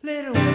Little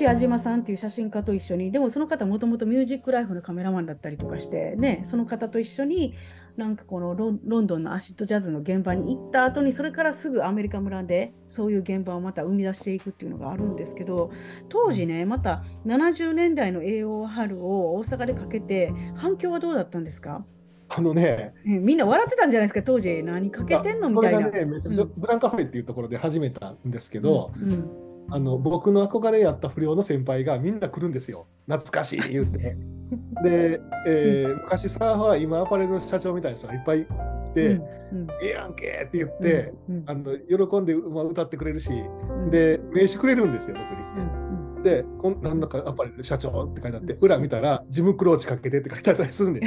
トシ矢島さんっていう写真家と一緒にでもその方もともとミュージックライフのカメラマンだったりとかしてねその方と一緒になんかこのロンロンドンのアシッドジャズの現場に行った後にそれからすぐアメリカ村でそういう現場をまた生み出していくっていうのがあるんですけど当時ねまた70年代の AOR を大阪でかけて反響はどうだったんですか？あのね、えみんな笑ってたんじゃないですか？当時何かけてんのみたいな。それがね、めちゃめちゃうん。ブランカフェっていうところで始めたんですけど、うんあの僕の憧れやった不良の先輩がみんな来るんですよ。懐かしい言って。で、えー昔サーファー、今アパレルの社長みたいな人がいっぱいいて、うんうんええやんけって言って、うんあの喜んでまあ歌ってくれるし、うんで、名刺くれるんですよ、僕に。うんうんで、こんなんだかアパレル社長って書いてあって、裏見たら、ジムクローチかけてって書いてあったりするんで。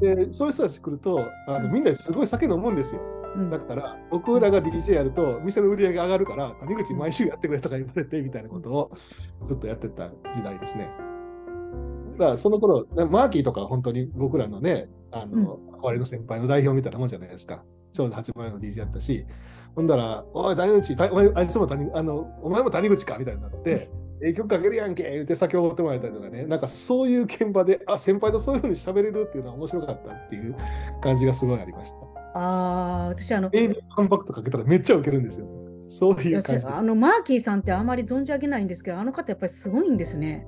で、そういう人たち来ると、あのみんなすごい酒飲むんですよ。うん。だから、僕らが DJ やると、店の売り上げ上がるから、谷口毎週やってくれとか言われてみたいなことをずっとやってた時代ですね。だから、その頃、マーキーとかは本当に僕らのね、あの、憧れの先輩の代表みたいなもんじゃないですか。ちょうど8万円の DJ やったし、ほんだら、おい、谷口、たお前あいつも谷あの、お前も谷口かみたいになって、ええ曲かけるやんけ言って酒をおごってもらえたりとかね、なんかそういう現場で、あ、先輩とそういうふうに喋れるっていうのは面白かったっていう感じがすごいありました。ああ私あのエイビーカンパクトかけたらめっちゃウケるんですよ。そういう感じあのマーキーさんってあまり存じ上げないんですけど、あの方やっぱりすごいんですね。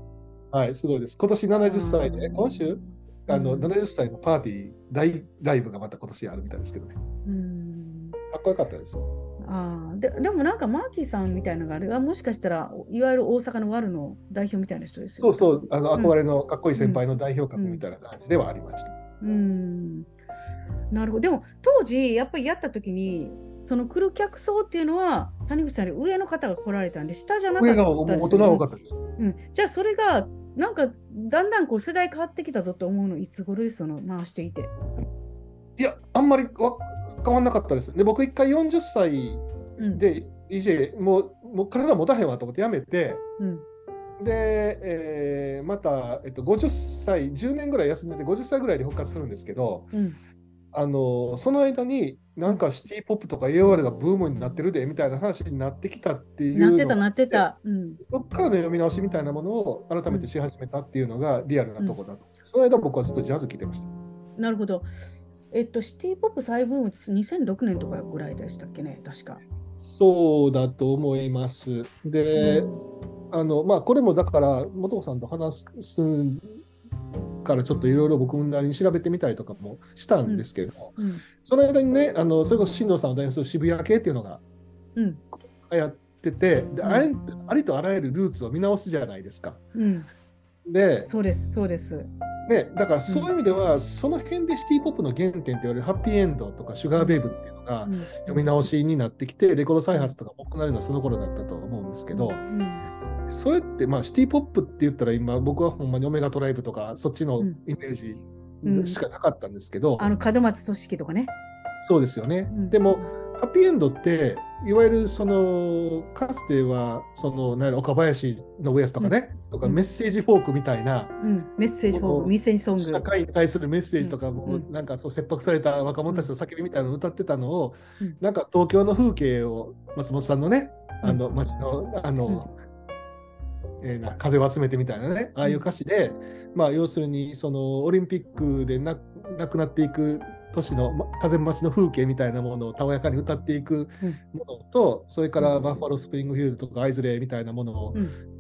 はい、すごいです。今年70歳で、うん今週、あのうん70歳のパーティー大ライブがまた今年あるみたいですけどね。うんかっこよかったです。あーででもなんかマーキーさんみたいなのがあれはもしかしたらいわゆる大阪のワルの代表みたいな人ですよね。そうそう、あのうん憧れのかっこいい先輩の代表格みたいな感じではありました。うんなるほど。でも当時やっぱりやった時にその来る客層っていうのは谷口さんより上の方が来られたんで下じゃなかった上がもう大人が多かったです。うん、じゃあそれがなんかだんだんこう世代変わってきたぞと思うのいつ頃です？その回していて。いや、あんまりわ変わんなかったです。で、僕一回40歳うんで DJ、もうもう体持たへんわと思ってやめて、うんで、えーまた、えっと、50歳、10年ぐらい休んでて、50歳ぐらいで復活するんですけど、うんあのその間に、なんかシティ・ポップとか AOR がブームになってるでみたいな話になってきたっていうのなってたなってた。うんそっからの読み直しみたいなものを改めてし始めたっていうのがリアルなところだと。その間僕はずっとジャズ聴いてました。なるほど。えっと、シティ・ポップ再ブームって2006年とかぐらいでしたっけね、確か。そうだと思います。で、あのまあこれもだから元子さんと話すからちょっといろいろ僕なりに調べてみたりとかもしたんですけど、うん。その間にねあのそれこそ新藤さんを代表する渋谷系っていうのがうん。流行っててで、うん。あれありとあらゆるルーツを見直すじゃないですか。うん、で、そうです、そうです。ね、だからそういう意味では、その辺でシティ・ポップの原点って言われるハッピーエンドとかシュガーベイブっていうのがうん。読み直しになってきて、レコード再発とかも多くなるのはその頃だったと思うんですけど、うん。それってまあシティ・ポップって言ったら今僕はほんまにオメガトライブとかそっちのうん。イメージうん。しかなかったんですけど、あの門松組織とかね。そうですよね。うん。でもハッピーエンドっていわゆるそのかつてはそのなん岡林のウエスとかね、とかうんメッセージフォークみたいな、うん、メッセージフォーこうム、メッセージソング。社会に対するメッセージとかも、うんなんかそう切迫された若者たちの叫びみたいなのを歌ってたのを、うんなんか東京の風景を松本さんのね、あの街のあの、えーな風を集めてみたいなねああいう歌詞で、まあ要するにそのオリンピックでななくなっていく都市の、ま風町の風景みたいなものをたおやかに歌っていくものと、それからバッファロースプリングフィールドとかアイズレイみたいなもの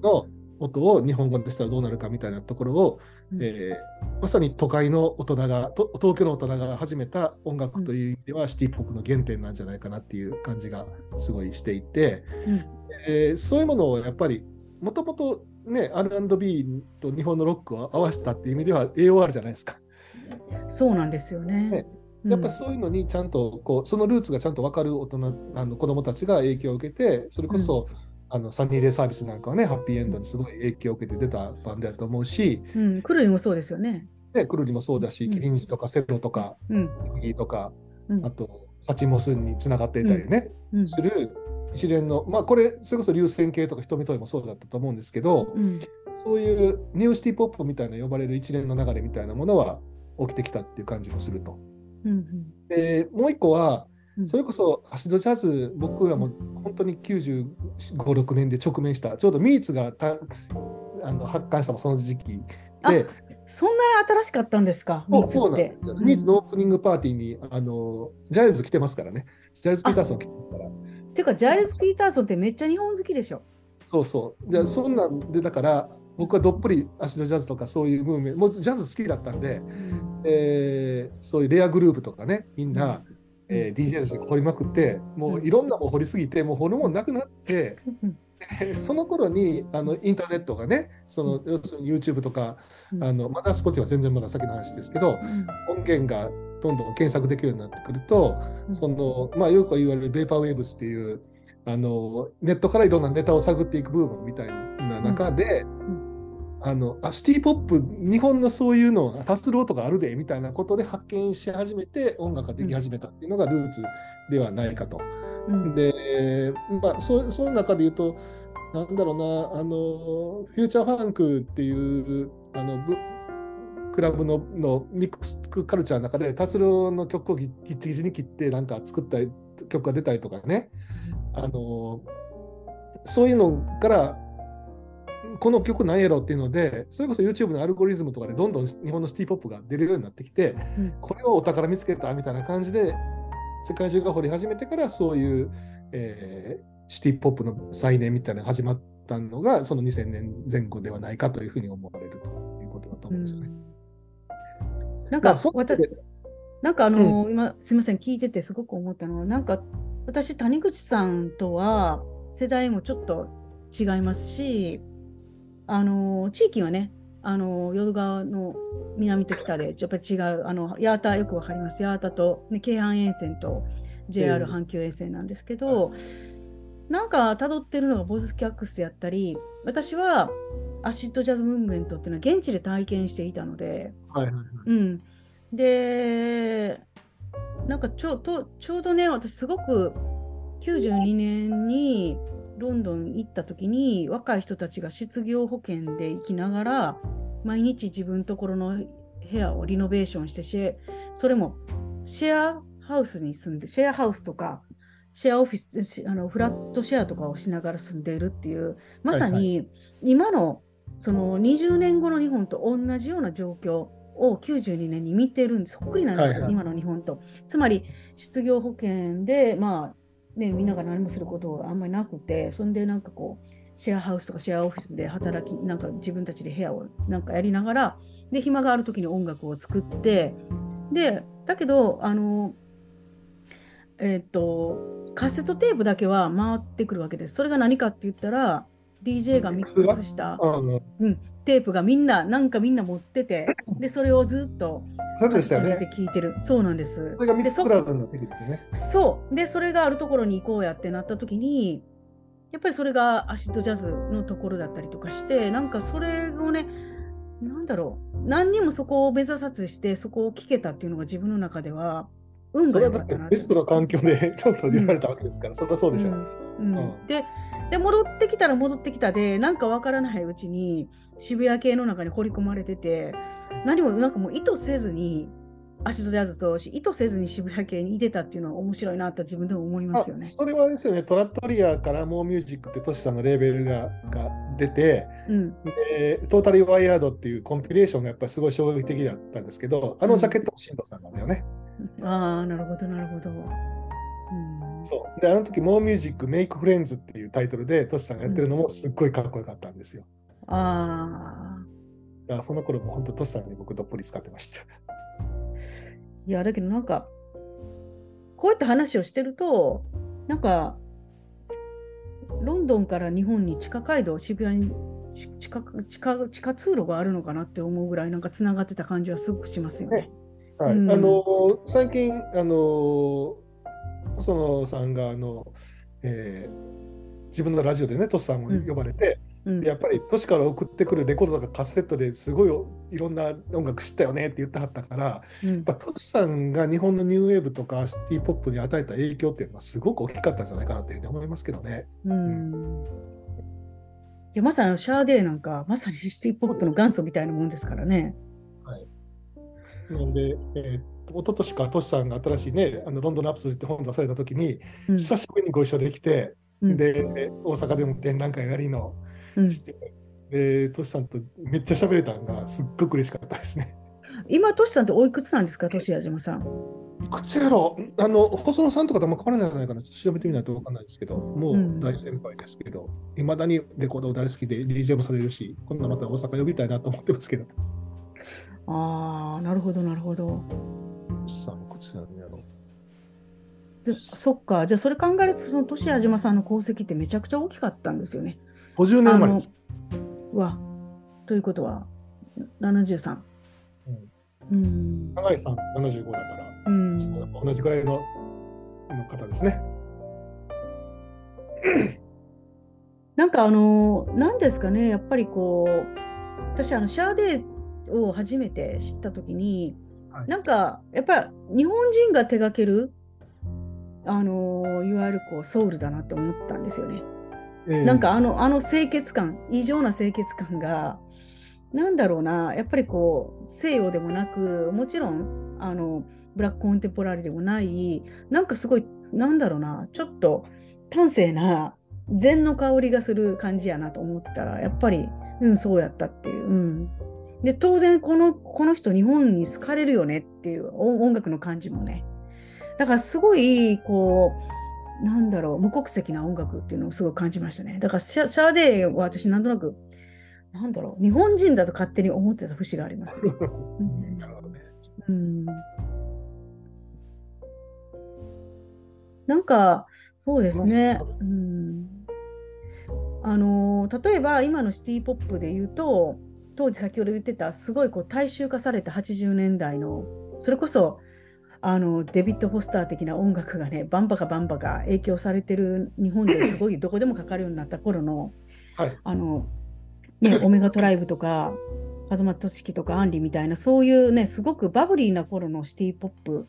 の音を日本語でしたらどうなるかみたいなところを、うん。えーまさに都会の大人がと東京の大人が始めた音楽という意味では、シティ・ポップの原点なんじゃないかなっていう感じがすごいしていて、うん。えーそういうものをやっぱりもともとね R&B と日本のロックを合わせたっていう意味では AOR じゃないですか。そうなんですよね。ね。うんやっぱそういうのにちゃんとこうそのルーツがちゃんと分かる大人あの子どもたちが影響を受けてそれこそ、あのサニーデイサービスなんかはねハッピーエンドにすごい影響を受けて出たバンドだと思うし、うん、クルリもそうですよね。ね、クルリもそうだし、うん。キリンジとかセロとかうん、ギーとか、うん。あと Suchmos につながっていたりね、うん、する一連のまあこれそれこそ流線形とか瞳問いもそうだったと思うんですけど、うん、そういうニューシティポップみたいな呼ばれる一連の流れみたいなものは起きてきたっていう感じもすると。うん、うん。でもう一個はうん。それこそアシッドジャズ僕らも本当に95、6年で直面した。ちょうど Meets がたあの発刊したもその時期。でそんなに新しかったんですか、 Meets って。 Meetsのオープニングパーティーにあのジャイルズ来てますからね。ジャイルズ・ピーターソン来てますから。っていうか、ジャイルズ・ピーターソンってめっちゃ日本好きでしょ？そうそう。でそんなんでだから僕はどっぷりアシッドジャズとかそういうムーブメントもうジャズ好きだったんで、えーそういうレアグルーヴとかねみんな、えー DJ たちが掘りまくってもういろんなもん掘りすぎてもう掘るもんなくなって うんその頃にあのインターネットがねその要するに YouTube とかうん。あのまだ Spotify は全然まだ先の話ですけどうん。音源がどんどん検索できるようになってくるとその、まあ、よく言われるベーパーウェーブスっていうあのネットからいろんなネタを探っていく部分みたいな中で、あのあシティ・ポップ日本のそういうの達郎とかあるでみたいなことで発見し始めて音楽ができ始めたっていうのがルーツではないかと。うん。で、まあ、そその中で言うとなんだろうなあのフューチャーファンクっていうあのブクラブののミックスカルチャーの中で達郎の曲をぎぎっちぎちに切ってなんか作った曲が出たりとかね。あのそういうのからこの曲なんやろっていうのでそれこそ YouTube のアルゴリズムとかでどんどん日本のシティ・ポップが出るようになってきて、うん。これをお宝見つけたみたいな感じで世界中が掘り始めてからそういう、えーシティ・ポップの再燃みたいなのが始まったのがその2000年前後ではないかというふうに思われるということだと思うんですよね。なんかまあ、なんかあの、今すみません聞いててすごく思ったのはなんか私谷口さんとは世代もちょっと違いますしあの地域はねあの淀川の南と北でやっぱり違うあの八幡よくわかります。八幡と、ね、京阪沿線と JR うん阪急沿線なんですけど、なんか辿ってるのがボズキャックスやったり私はアシッドジャズムーブメントっていうのは現地で体験していたので。はいはいはい。うん、でなんかちょとちょうどね私すごく92年にロンドン行った時に若い人たちが失業保険で生きながら毎日自分のところの部屋をリノベーションしてシェそれもシェアハウスに住んでシェアハウスとかシェアオフィスしあのフラットシェアとかをしながら住んでいるっていうまさに今のその20年後の日本と同じような状況を92年に見てるんです。そっくりなんですよ、はいはい今の日本と。つまり失業保険で、まあね、みんなが何もすることがあんまりなくて、そんでなんかこう、シェアハウスとかシェアオフィスで働き、なんか自分たちで部屋をなんかやりながら、で、暇がある時に音楽を作って、で、だけど、あの、えっと、カセットテープだけは回ってくるわけです。それが何かって言ったら、DJ がミックスしたあのテープがみんな、なんかみんな持ってて、で、それをずっとそうでしたね。聞いてる。そうなんですそ。れがミックスクラウドになってくるんですよね。そう。で、それがあるところに行こうやってなった時に、やっぱりそれがアシッドジャズのところだったりとかして、なんかそれをね、なんだろう、何にもそこを目指さずして、そこを聞けたっていうのが自分の中では、運がそれはだってたなベストな環境でロンドンでやられたわけですから、それはそうでしょう。うんうんうんでで戻ってきたら戻ってきたでなんかわからないうちに渋谷系の中に掘り込まれてて何もなんかもう意図せずにアシドジャズとし意図せずに渋谷系にいてたっていうのは面白いなと自分でも思いますよね。あそれはですよね、トラットリアからモーミュージックってトシさんのレーベルがが出て、うんでトータリーワイヤードっていうコンピレーションがやっぱりすごい衝撃的だったんですけど、あのジャケットも新藤さんなんだよね。ああなるほどなるほど。うんそうで、あの時モーミュージックメイクフレンズっていうタイトルでトシさんがやってるのもすっごいかっこよかったんですよ。ああだからその頃も本当トシさんに僕どっぷり使ってました。いやだけどなんかこうやって話をしてるとなんかロンドンから日本に地下街道渋谷に地地下地下地下通路があるのかなって思うぐらいなんかつながってた感じはすごくしますよね。はいうんあの最近、あの細野さんが、あのえー自分のラジオでね、トシさんを呼ばれて、うん。やっぱり都市から送ってくるレコードとかカセットですごいいろんな音楽知ったよねって言ってはったから、やうんトシさんが日本のニューウェーブとかシティポップに与えた影響っていうのはすごく大きかったんじゃないかなというふうに思いますけどね。うん。いやまさにシャーデーなんか、まさにシティポップの元祖みたいなもんですからね。なので、えー、一昨年かトシさんが新しいね、あのロンドンラプソディって本出された時に、うん久しぶりにご一緒できて、うんで、大阪でも展覧会やりのうんして、で、トシさんとめっちゃ喋れたのがすっごく嬉しかったですね。今、トシさんっておいくつなんですか、トシ矢嶋さん。いくつやろあの、細野さんとかとあんま変わらないんじゃないかな、ちょっと調べてみないと分かんないですけど、もううん大先輩ですけど、いまだにレコード大好きで DJ もされるし、今度また大阪呼びたいなと思ってますけど、ああ、なるほど、なるほど。さんいくつやるんやろでそっか、じゃあそれ考えると、そのトシヤ島さんの功績ってめちゃくちゃ大きかったんですよね。50年生まれです。わ、ということは、73。うん。長井さん75だから、うん。同じぐらいのの方ですね。なんかあの、なんですかね、やっぱりこう、私、あの、シャーデーを初めて知ったときに、はいなんか、やっぱ日本人が手掛ける、あの、いわゆるこう、ソウルだなって思ったんですよね。えーなんかあの、あの清潔感、異常な清潔感が、なんだろうな、やっぱりこう、西洋でもなく、もちろん、あの、ブラックコンテンポラリーでもない、なんかすごい、なんだろうな、ちょっと端正な、禅の香りがする感じやなと思ってたら、やっぱり、うん、そうやったっていう。うん、で、当然、この、この人、日本に好かれるよねっていう音音楽の感じもね。だから、すごい、こう、なんだろう、無国籍な音楽っていうのをすごい感じましたね。だからシャ、シャーデーは私、なんとなく、なんだろう、日本人だと勝手に思ってた節があります、ね。うんなるほどね。うんなんか、そうですね。うん、あの例えば今のシティ・ポップで言うと、当時先ほど言ってた、すごいこう大衆化された80年代の、それこそあのデビッド・フォスター的な音楽がね、バンバカバンバカ影響されてる日本ですごいどこでもかかるようになった頃の、はい。あの、ね、オメガトライブとか、風間俊樹とかアンリみたいな、そういうね、すごくバブリーな頃のシティポップ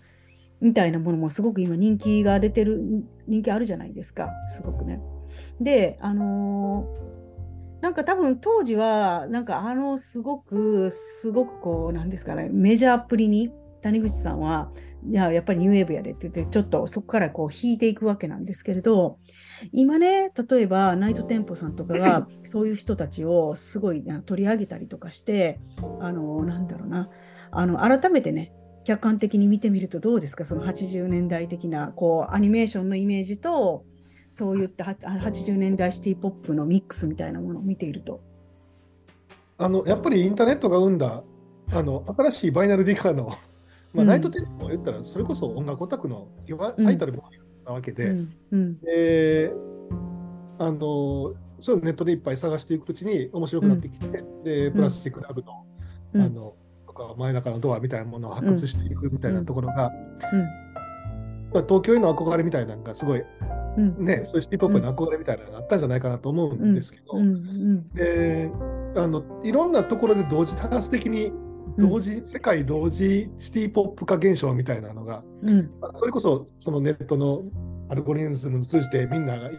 みたいなものもすごく今人気が出てる、人気あるじゃないですか、すごくね。で、あのーなんか多分当時は、なんかあのすごく、すごくこう、なんですかね、メジャーっぷりに谷口さんは、いや、やっぱりニューウェーブやでって言って、ちょっとそこからこう引いていくわけなんですけれど、今ね、例えばナイトテンポさんとかがそういう人たちをすごい取り上げたりとかして、あの、なんだろうな、あの、改めてね、客観的に見てみるとどうですか、その80年代的な、こう、アニメーションのイメージと、そういったは80年代シティポップのミックスみたいなものを見ていると。あの、やっぱりインターネットが生んだ、あの、新しいバイナルディガーの、まあ、うんナイトテンポを言ったら、それこそ音楽オタクの最たるものなわけで、うん。うん。で、あの、そういうのネットでいっぱい探していくうちに面白くなってきて、で、プラスチックラブの、うん。あの、とか真夜中のドアみたいなものを発掘していくみたいなところが、まあ東京への憧れみたいなのがすごいね、そういうシティポップへの憧れみたいなのがあったんじゃないかなと思うんですけど、であのいろんなところで同時多発的にうん。同時、世界同時シティポップ化現象みたいなのが、うん。まあそれこそそのネットのアルゴリズムを通じてみんながい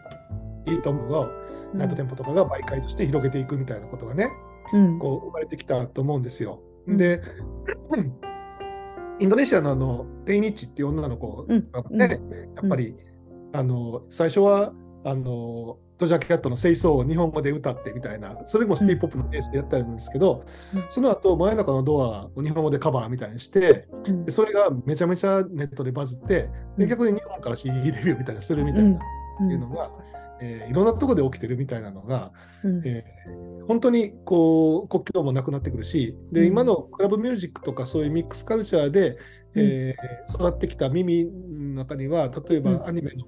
いいと思うのを、ナイトテンポとかが媒介として広げていくみたいなことがね、うん。こう生まれてきたと思うんですよ。うん。で、インドネシアのあのレイニッチっていう女の子うん。がね、やっぱり、あの最初はあのドジャーキャットの清掃を日本語で歌ってみたいな、それもシティポップのベースでやったんですけど、うん。その後真夜中のドアを日本語でカバーみたいにして、うん。でそれがめちゃめちゃネットでバズって、うん。で逆に日本から CD デビューみたいなするみたいな、っていうのが、えーいろんなところで起きてるみたいなのが、うん。えー本当にこう国境もなくなってくるしで、うん。今のクラブミュージックとかそういうミックスカルチャーで、えー育ってきた耳の中には例えうん。ばアニメの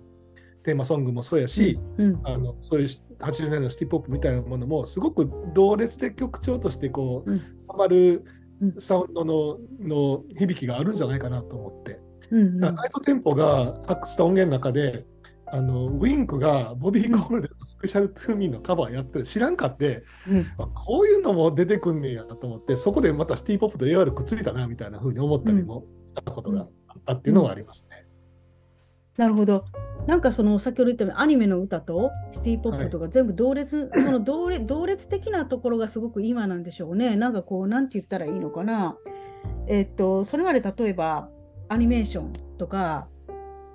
テーマソングもそうやし、うんあのそういう80年代のシティ・ポップみたいなものもすごく同列で曲調としてこう、うん。ハマるうん。サウンドのの響きがあるんじゃないかなと思って。うんうん。ナイトテンポが発掘した音源の中で、あのウィンクがボビー・コールドウェルの Special To Me のカバーやってる知らんかって、うん。あこういうのも出てくんねんやと思って、そこでまたシティ・ポップといわゆるくっついたなみたいな風に思ったりもしたことがあったっていうのがありますね。なるほど。なんかその先ほど言ったようにアニメの歌とシティ・ポップとか全部同列、その同列同列的なところがすごく今なんでしょうね。なんかこう、なんて言ったらいいのかな。えっと、それまで例えばアニメーションとか、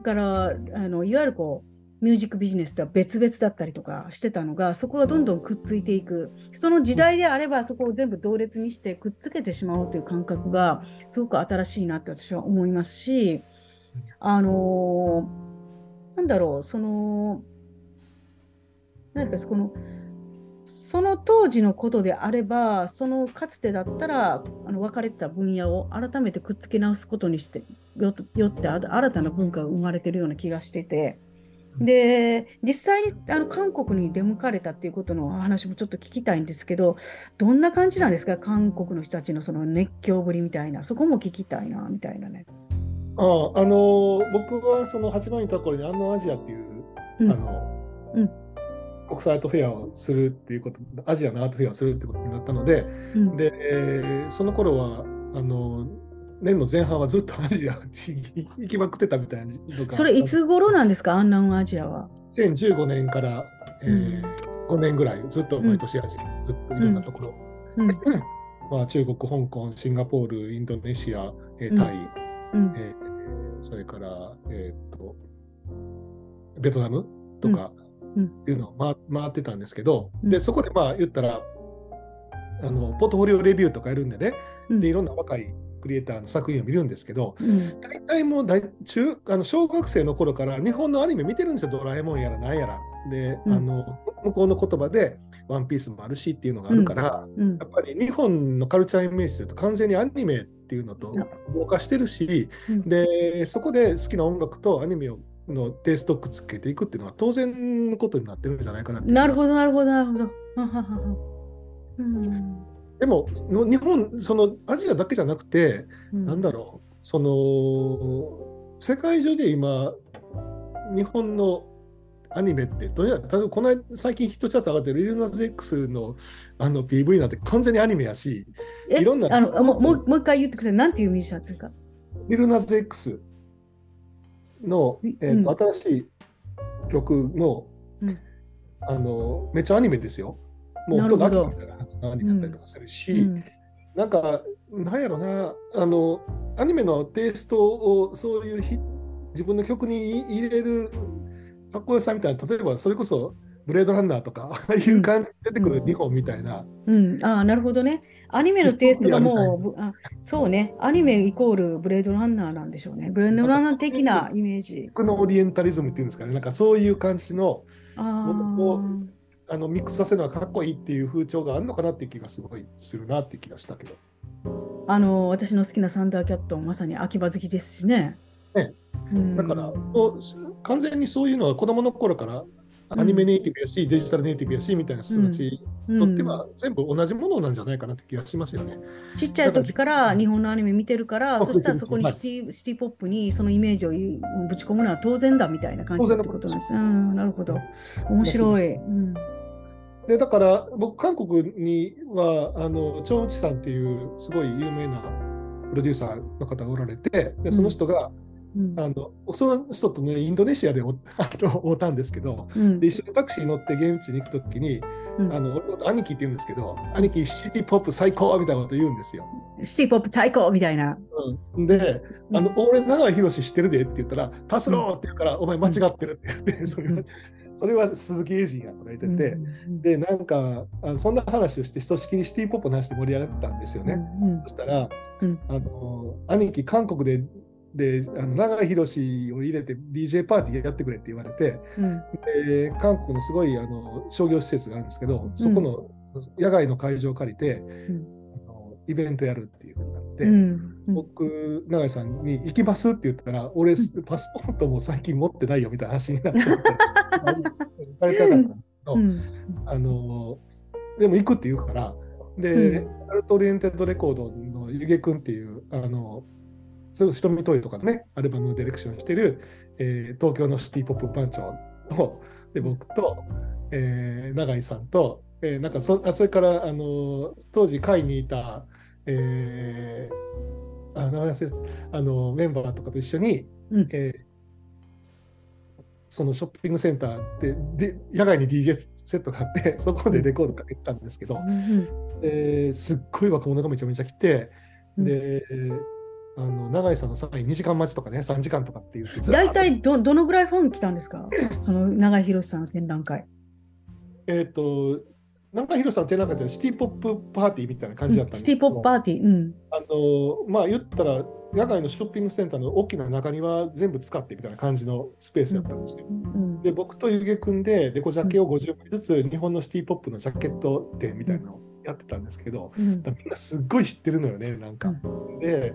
からあのいわゆるこう、ミュージックビジネスとは別々だったりとかしてたのが、そこがどんどんくっついていく。その時代であれば、そこを全部同列にしてくっつけてしまおうという感覚が、すごく新しいなって私は思いますし、あのーなんだろう、その、なんかこの、その当時のことであれば、そのかつてだったら、あの分かれてた分野を改めてくっつけ直すことにしてよよって、あ新たな文化が生まれてるような気がしてて、で、実際にあの韓国に出向かれたっていうことの話もちょっと聞きたいんですけど、どんな感じなんですか、韓国の人たちのその熱狂ぶりみたいな、そこも聞きたいな、みたいなね。あああの僕はその8番にいた頃に安納アジアっていう、うん。あのうん。国際アートフェアをするっていうことアジアのアートフェアをするってことになったのでうん。で、えーその頃はあの年の前半はずっとアジアに行きまくってたみたいなそれいつ頃なんですか、アンナンアジアは。2015年から、えー5年ぐらいずっと毎年アジア、ずっといろんなところ、うん。まあ、中国、香港、シンガポール、インドネシア、えータイ、うん。えーそれから、えーっとベトナムとかっていうのを回回ってたんですけど、うん。でそこでまあ言ったらあのポートフォリオレビューとかやるんでね、うん。でいろんな若いクリエイターの作品を見るんですけど、うん。大体もう大中あの小学生の頃から日本のアニメ見てるんですよ、ドラえもんやらなんやら。で、うん。あの向こうの言葉でワンピースもあるしっていうのがあるから、うん。やっぱり日本のカルチャーイメージすると完全にアニメっていうのと同化してるし、うん。でそこで好きな音楽とアニメをのテイストをくっつけていくっていうのは当然のことになってるんじゃないかななるほど、なるほど、なるほど。うん。でもの日本そのアジアだけじゃなくて、うん。なんだろうその世界中で今日本のアニメってとにかくこの間最近ヒットチャート上がってるリルナズ X のあの PV なんて完全にアニメやしえいろんなあのもうもう一回言ってください。なんていうミュージシャンですか？リルナズ X の、えーと新しい曲の,、うん。あのめっちゃアニメですよ。もうなるほどほとんどアニメみたいなアニメだったりとかするし、うん。なんか、なんやろな、あの、アニメのテイストをそういうひ自分の曲に入れるかっこよさみたいな、例えばそれこそ、ブレードランナーとか、ああいう感じで出てくる日本みたいな、うん、ああ、なるほどね。アニメのテイストがもう、ぶあそうね、アニメイコールブレードランナーなんでしょうね。ブレードランナー的なイメージ。僕のオリエンタリズムっていうんですかね、なんかそういう感じのあもーあのミックスさせるのはかっこいいっていう風潮があるのかなっていう気がすごいするなって気がしたけど。あの、私の好きなサンダーキャットもまさに秋葉好きですしね。ね。うん。だから、もう完全にそういうのは子供の頃からアニメネイティブやし、デジタルネイティブやしみたいな人たちにとっては全部同じものなんじゃないかなって気がしますよね。ちっちゃい時から日本のアニメ見てるから、あそしたらそこにシティ,、シティポップにそのイメージをぶち込むのは当然だみたいな感じだってことなんです。うん、なるほど。面白い。うん。でだから僕韓国にはあのチョンウチさんっていうすごい有名なプロデューサーの方がおられてでその人が、うんあのその人とねインドネシアで 会ったんですけどうん。で一緒にタクシーに乗って現地に行くときに、うん。あの俺のこと兄貴って言うんですけど兄貴シティポップ最高みたいなこと言うんですよ。シティポップ最高みたいな。うん、であの、俺、長井宏知ってるでって言ったら、タスローって言うから、お前間違ってるって言って、それはそれは鈴木エイジンやとか言ってて、うんで、なんかあの、そんな話をして、ひとしきりシティポップの話で盛り上がったんですよね。うん。そしたら、うん。あの兄貴、韓国でであの長井宏を入れて DJ パーティーやってくれって言われて、うんで韓国のすごいあの商業施設があるんですけど、そこの野外の会場を借りて、ん。あのイベントやるっていうふうになって。うん。僕、永井さんに行きますって言ったら、俺、パスポートも最近持ってないよみたいな話になってて、行かれたかったんですけど、うん。あのでも行くって言うから、で、うアルトオリエンテッドレコードのゆげくんっていう、あの、それ瞳トイとかのね、アルバムのディレクションしてる、えー東京のシティポップ番長と、で、僕と、えー永井さんと、えーなんかそあそれから、あの当時会にいた、えーあ名前忘れたあのメンバーとかと一緒に、うん。えーそのショッピングセンターでで野外に DJ セットがあって そこでレコードかけてたんですけど、うん。ですっごい若者がめちゃめちゃ来て、うん。であの永井さんの際2時間待ちとかね3時間とかって言ってずらーっと大体どどのぐらいファン来たんですか？その永井宏さんの展覧会。えっ、と永井宏さんの展覧会ってシティポップパーティーみたいな感じだったんですシティポップパーティー。うん。あのまあ言ったら野外のショッピングセンターの大きな中庭全部使ってみたいな感じのスペースだったんですよ。うんで僕とゆげくんでデコジャケを50枚ずつ日本のシティポップのジャケット展みたいなのをやってたんですけど、うんみんなすっごい知ってるのよねなんか。で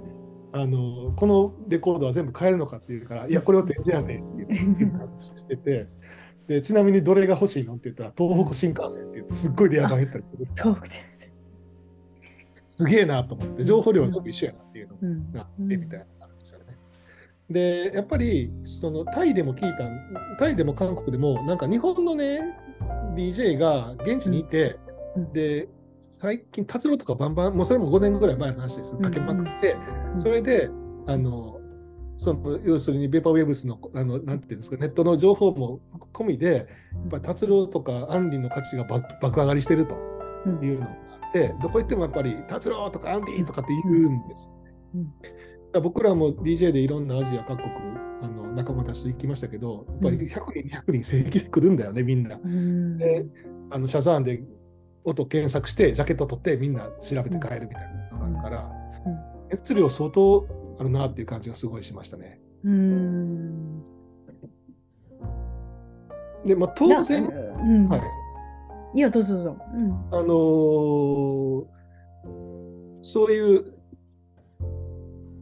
あのこのレコードは全部買えるのかっていうから、いやこれを展示やねんって言って話しててでちなみにどれが欲しいのって言ったら東北新幹線って言ってすっごいレア版言ったりす。すげえなと思って情報量は全部一緒やなっていうのうんがあってみたいなのがあるんですよね。でやっぱりそのタイでも聞いたタイでも韓国でもなんか日本のね DJ が現地にいて、うんで最近達郎とかバンバンもうそれも5年ぐらい前の話です。かけまくって、うんそれであのその要するにベーパーウェブスのあのなんていうんですかネットの情報も込みでやっぱり達郎とかアンリの価値が爆爆上がりしてるとうん。いうのがあって、どこ行ってもやっぱり達郎とかアンリとかって言うんですよね。うん。僕らも DJ でいろんなアジア各国あの仲間たちと行きましたけど、やっぱり100人、200人正規で来るんだよね、みんな。うん。であのシャザーンで音検索して、ジャケット取って、みんな調べて帰るみたいなのがあるから、熱量相当あるなっていう感じがすごいしましたね。うん。で、まあ、当然、なうんはい、いや、どうぞどうぞ。うんあのーそういう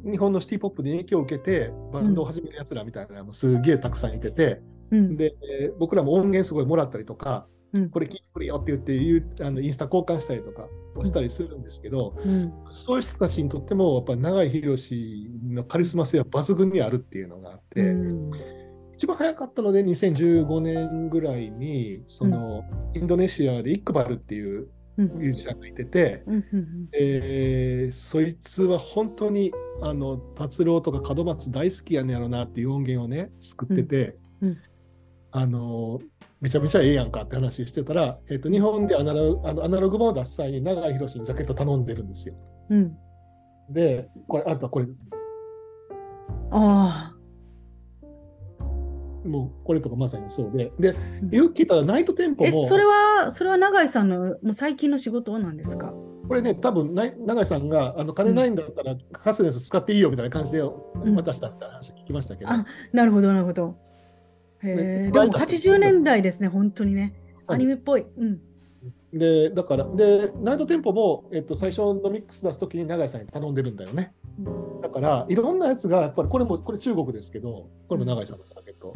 日本のシティポップに影響を受けてバンドを始めるやつらみたいなのもすげえたくさんいてて、うんでえー僕らも音源すごいもらったりとか、うん。これ聞いてくれよって言ってあのインスタ交換したりとかしたりするんですけど、うん。そういう人たちにとってもやっぱり永井宏のカリスマ性は抜群にあるっていうのがあって、うん。一番早かったので2015年ぐらいにその、インドネシアでイックバルっていううん。ミュージシャンがいてて、えーそいつは本当にあの達郎とか門松大好きやねやろなっていう音源をね作ってて、うん。うんあのめちゃめちゃええやんかって話してたら、えー、と日本でアナログあのアナログ版を出す際に永井宏にジャケット頼んでるんですよ。うん。でこれあとはこれ。あもうこれとかまさにそうで。でうん。よく聞いたらナイトテンポも。それは、それは永井さんのもう最近の仕事なんですか？これね多分な永井さんがあの金ないんだったらハスネス使っていいよみたいな感じで渡したみたいな話聞きましたけど、あなるほど、なるほど。でも80年代ですね、本当にね。はいアニメっぽい。うん。で、だから、で、ナイトテンポも、えっと、最初のミックス出すときに永井さんに頼んでるんだよね。だから、いろんなやつが、やっぱりこれも、これ中国ですけど、これも永井さんのジャケット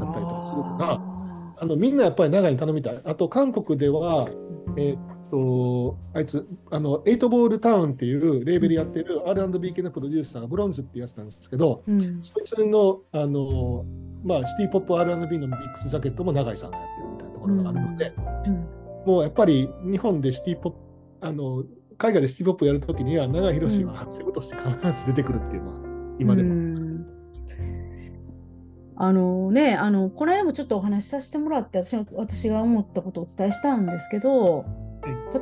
だったりとかするから、ああのみんなやっぱり永井に頼みたい。あと、韓国では、えっと、あいつ、あの、エイトボールタウンっていうレーベルやってる R&B 系のプロデューサーがブロンズっていうやつなんですけど、ーうんそいつの、あの、まあ、シティポップ R&B のミックスジャケットも永井さんがやってるみたいなところがあるので、うんもうやっぱり日本でシティポップ、あの、海外でシティポップやるときには、長井宏はセブとして必ず出てくるっていうのは、今でうも。んあのね、あのこの間もちょっとお話しさせてもらって私は私が思ったことをお伝えしたんですけど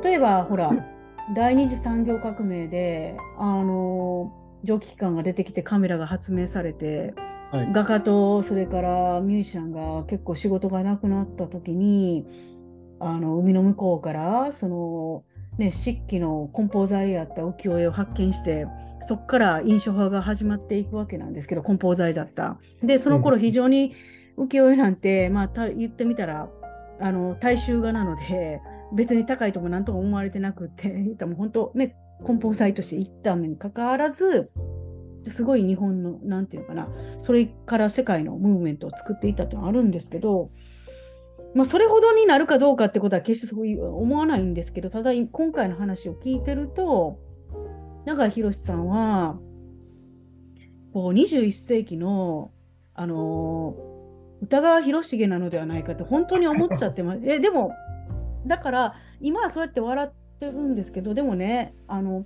例えばほら第二次産業革命であの蒸気機関が出てきてカメラが発明されてはい。画家とそれからミュージシャンが結構仕事がなくなった時にあの海の向こうからその、ね、漆器の梱包材やった浮世絵を発見してそこから印象派が始まっていくわけなんですけど梱包材だった。でその頃うん非常に浮世絵なんて、まあ、た言ってみたらあの大衆画なので別に高いとこなんとも思われてなくって もう本当ね梱包材として行ったのにかかわらずすごい日本のなんていうのかなそれから世界のムーブメントを作っていたというのはあるんですけどまあ、それほどになるかどうかってことは決してそういう思わないんですけど、ただ今回の話を聞いてると、永井博さんは、こう21世紀の、あの歌川広重なのではないかって本当に思っちゃってます。えでも、だから今はそうやって笑ってるんですけど、でもね、あの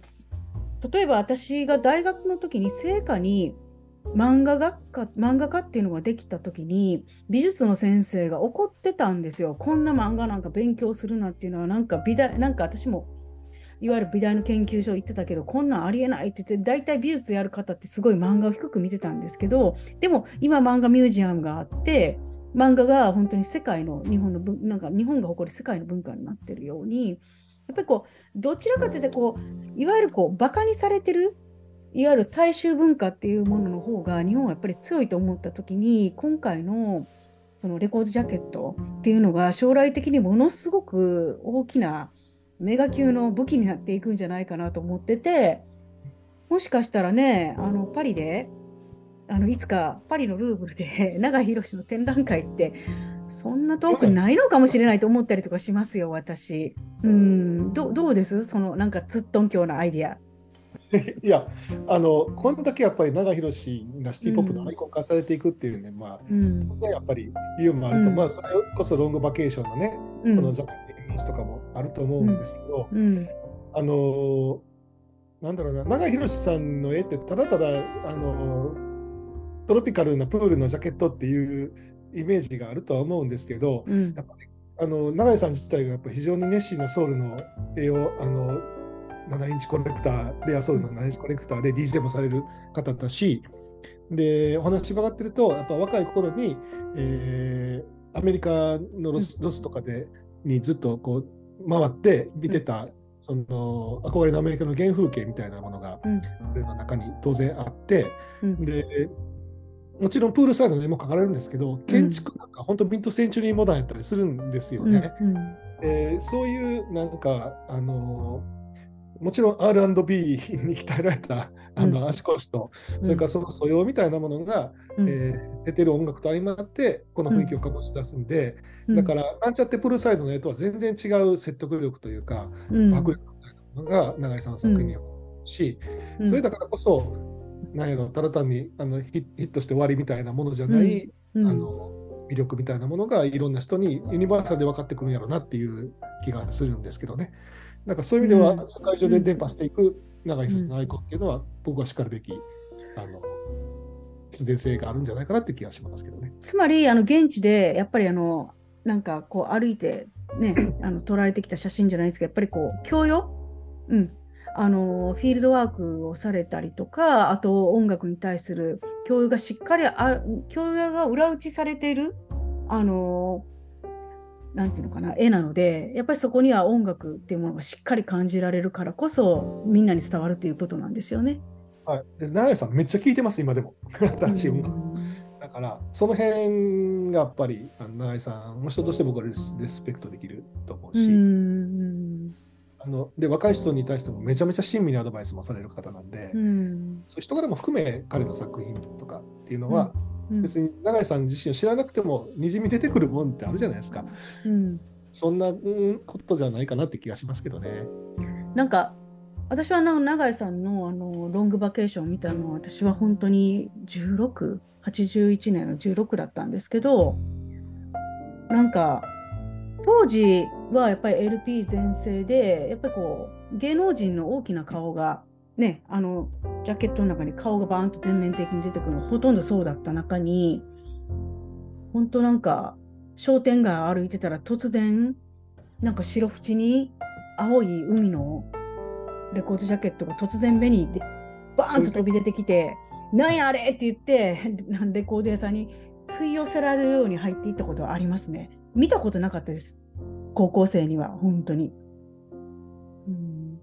例えば私が大学の時に聖火に漫画学科漫画家っていうのができた時に美術の先生が怒ってたんですよ。こんな漫画なんか勉強するなっていうのはなんか美大なんか私もいわゆる美大の研究所行ってたけどこんなんありえないって言って大体美術やる方ってすごい漫画を低く見てたんですけどでも今漫画ミュージアムがあって漫画が本当に世界の日本のなんか日本が誇る世界の文化になってるようにやっぱりこうどちらかというとこういわゆるこうバカにされてるいわゆる大衆文化っていうものの方が日本はやっぱり強いと思った時に今回のそのレコードジャケットっていうのが将来的にものすごく大きなメガ級の武器になっていくんじゃないかなと思っててもしかしたらねあのパリであのいつかパリのルーブルで永井博の展覧会ってそんな遠くにないのかもしれないと思ったりとかしますよ私。うん。どどうです？そのなんかつっとんきょうなアイディア。いや、あの、こんだけやっぱり長広氏がシティポップのアイコン化されていくっていうね、まあ、うん。ね、やっぱり理由もあると、うん。まあ、それこそロングバケーションのね、うん。そのジャケットとかもあると思うんですけど、うん。あのーなんだろうな、長井宏さんの絵って、ただただ、あのートロピカルなプールのジャケットっていうイメージがあるとは思うんですけど、うん。やっぱりあの永井さん自体がやっぱ非常に熱心なソウルの絵をあの7インチコレクター、レアソウルの7インチコレクターで DJ もされる方だし、でお話伺ってると、やっぱ若い頃に、えーアメリカのロス,、ロスとかでにずっとこう回って見てた、その憧れのアメリカの原風景みたいなものが、うん。の中に当然あって、うん。でもちろんプールサイドの絵も描かれるんですけど、建築なんか本当ミッドセンチュリーモダンやったりするんですよね。うんえーそういうなんか、あのーもちろん R&B に鍛えられたあの足腰と、それからその素養みたいなものが、うん。えー出てる音楽と相まって、この雰囲気を醸し出すんで、うん。だから、なんちゃってプールサイドの絵とは全然違う説得力というか、うん。迫力みたいなものが永井さんの作品にはあるし、うん。それだからこそ、なんやろ、ただ単にあのヒヒットして終わりみたいなものじゃない、うんあの魅力みたいなものがいろんな人にユニバーサルで分かってくるんやろうなっていう気がするんですけどね。なんかそういう意味では、うん。世界中で伝播していく長井宏のアイコンっていうのは、僕はしかるべきあの必然性があるんじゃないかなって気がしますけどね。つまりあの現地でやっぱりあのなんかこう歩いてねあの撮られてきた写真じゃないですけどやっぱりこう教養、うん、あのフィールドワークをされたりとかあと音楽に対する教養がしっかりあ教養が裏打ちされているあのなんていうのかな絵なのでやっぱりそこには音楽っていうものがしっかり感じられるからこそみんなに伝わるということなんですよね。はい、で長井さん、めっちゃ聞いてます、今でも。新しい音楽。だから、その辺がやっぱり、あの永井さんの人として僕はリスペクトできると思ううし、んあので若い人に対してもめちゃめちゃ親身にアドバイスもされる方なんで、うんそういう人柄も含め彼の作品とかっていうのは、うん別に永井さん自身を知らなくてもにじみ出てくるもんってあるじゃないですか。うんそんな、うん、ことじゃないかなって気がしますけどね。なんか私はな永井さんのあのロングバケーションを見たのは私は本当に16、81年の16だったんですけど、なんか当時はやっぱり LP 全盛で、やっぱりこう芸能人の大きな顔がね、あのジャケットの中に顔がバーンと全面的に出てくるのほとんどそうだった中に、本当なんか商店街歩いてたら突然なんか白縁に青い海のレコードジャケットが突然目にバーンと飛び出てきて「なんやあれ!」って言ってレコード屋さんに吸い寄せられるように入っていったことはありますね。見たことなかったです。高校生には本当に。うん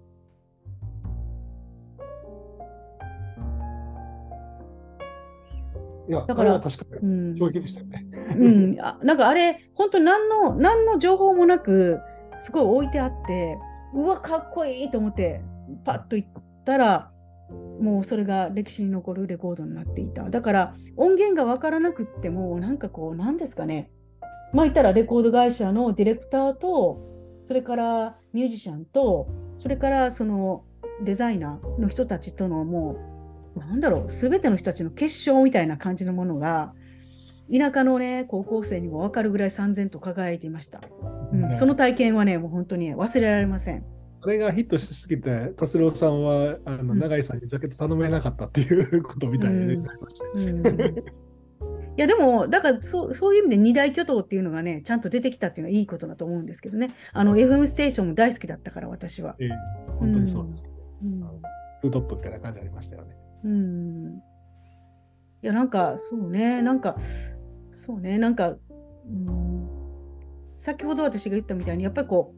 いや、だからあれは確かうにん衝撃でしたよね。うん、あなんかあれ、本当何の、何の情報もなく、すごい置いてあって、うわ、かっこいいと思って、パッと行ったら、もうそれが歴史に残るレコードになっていた。だから、音源が分からなくっても、なんかこう、なんですかね、まあ言ったらレコード会社のディレクターとそれからミュージシャンとそれからそのデザイナーの人たちとのもうなんだろう全ての人たちの結晶みたいな感じのものが田舎のね高校生にも分かるぐらい三千と輝いていました、うんね。その体験はねもう本当に忘れられません。あれがヒットしすぎて、達郎さんはあのうん。永井さんにジャケット頼めなかったっていうことみたいで、うんうん。いやでもだからそうそういう意味で二大巨頭っていうのがねちゃんと出てきたっていうのはいいことだと思うんですけどね。あの FM ステーションも大好きだったから私は、ええ。本当にそうです。うん。ツートップみたいな感じありましたよね。うん、いやなんかそうね。なんかそうね。なんか、うん、先ほど私が言ったみたいにやっぱりこ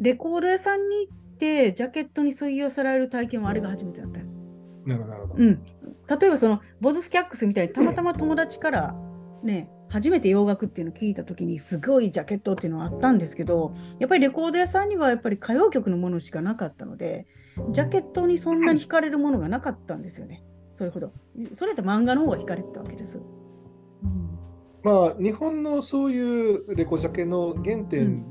うレコード屋さんに行ってジャケットに採用される体験はあれが初めてだったんです。なるほど、なるほど。うん、例えばそのボズスキャックスみたいにたまたま友達からね初めて洋楽っていうのを聞いた時にすごいジャケットっていうのはあったんですけどやっぱりレコード屋さんにはやっぱり歌謡曲のものしかなかったのでジャケットにそんなに惹かれるものがなかったんですよね。それほど。それって漫画の方が惹かれてたわけです、うん。まあ、日本のそういうレコジャケの原点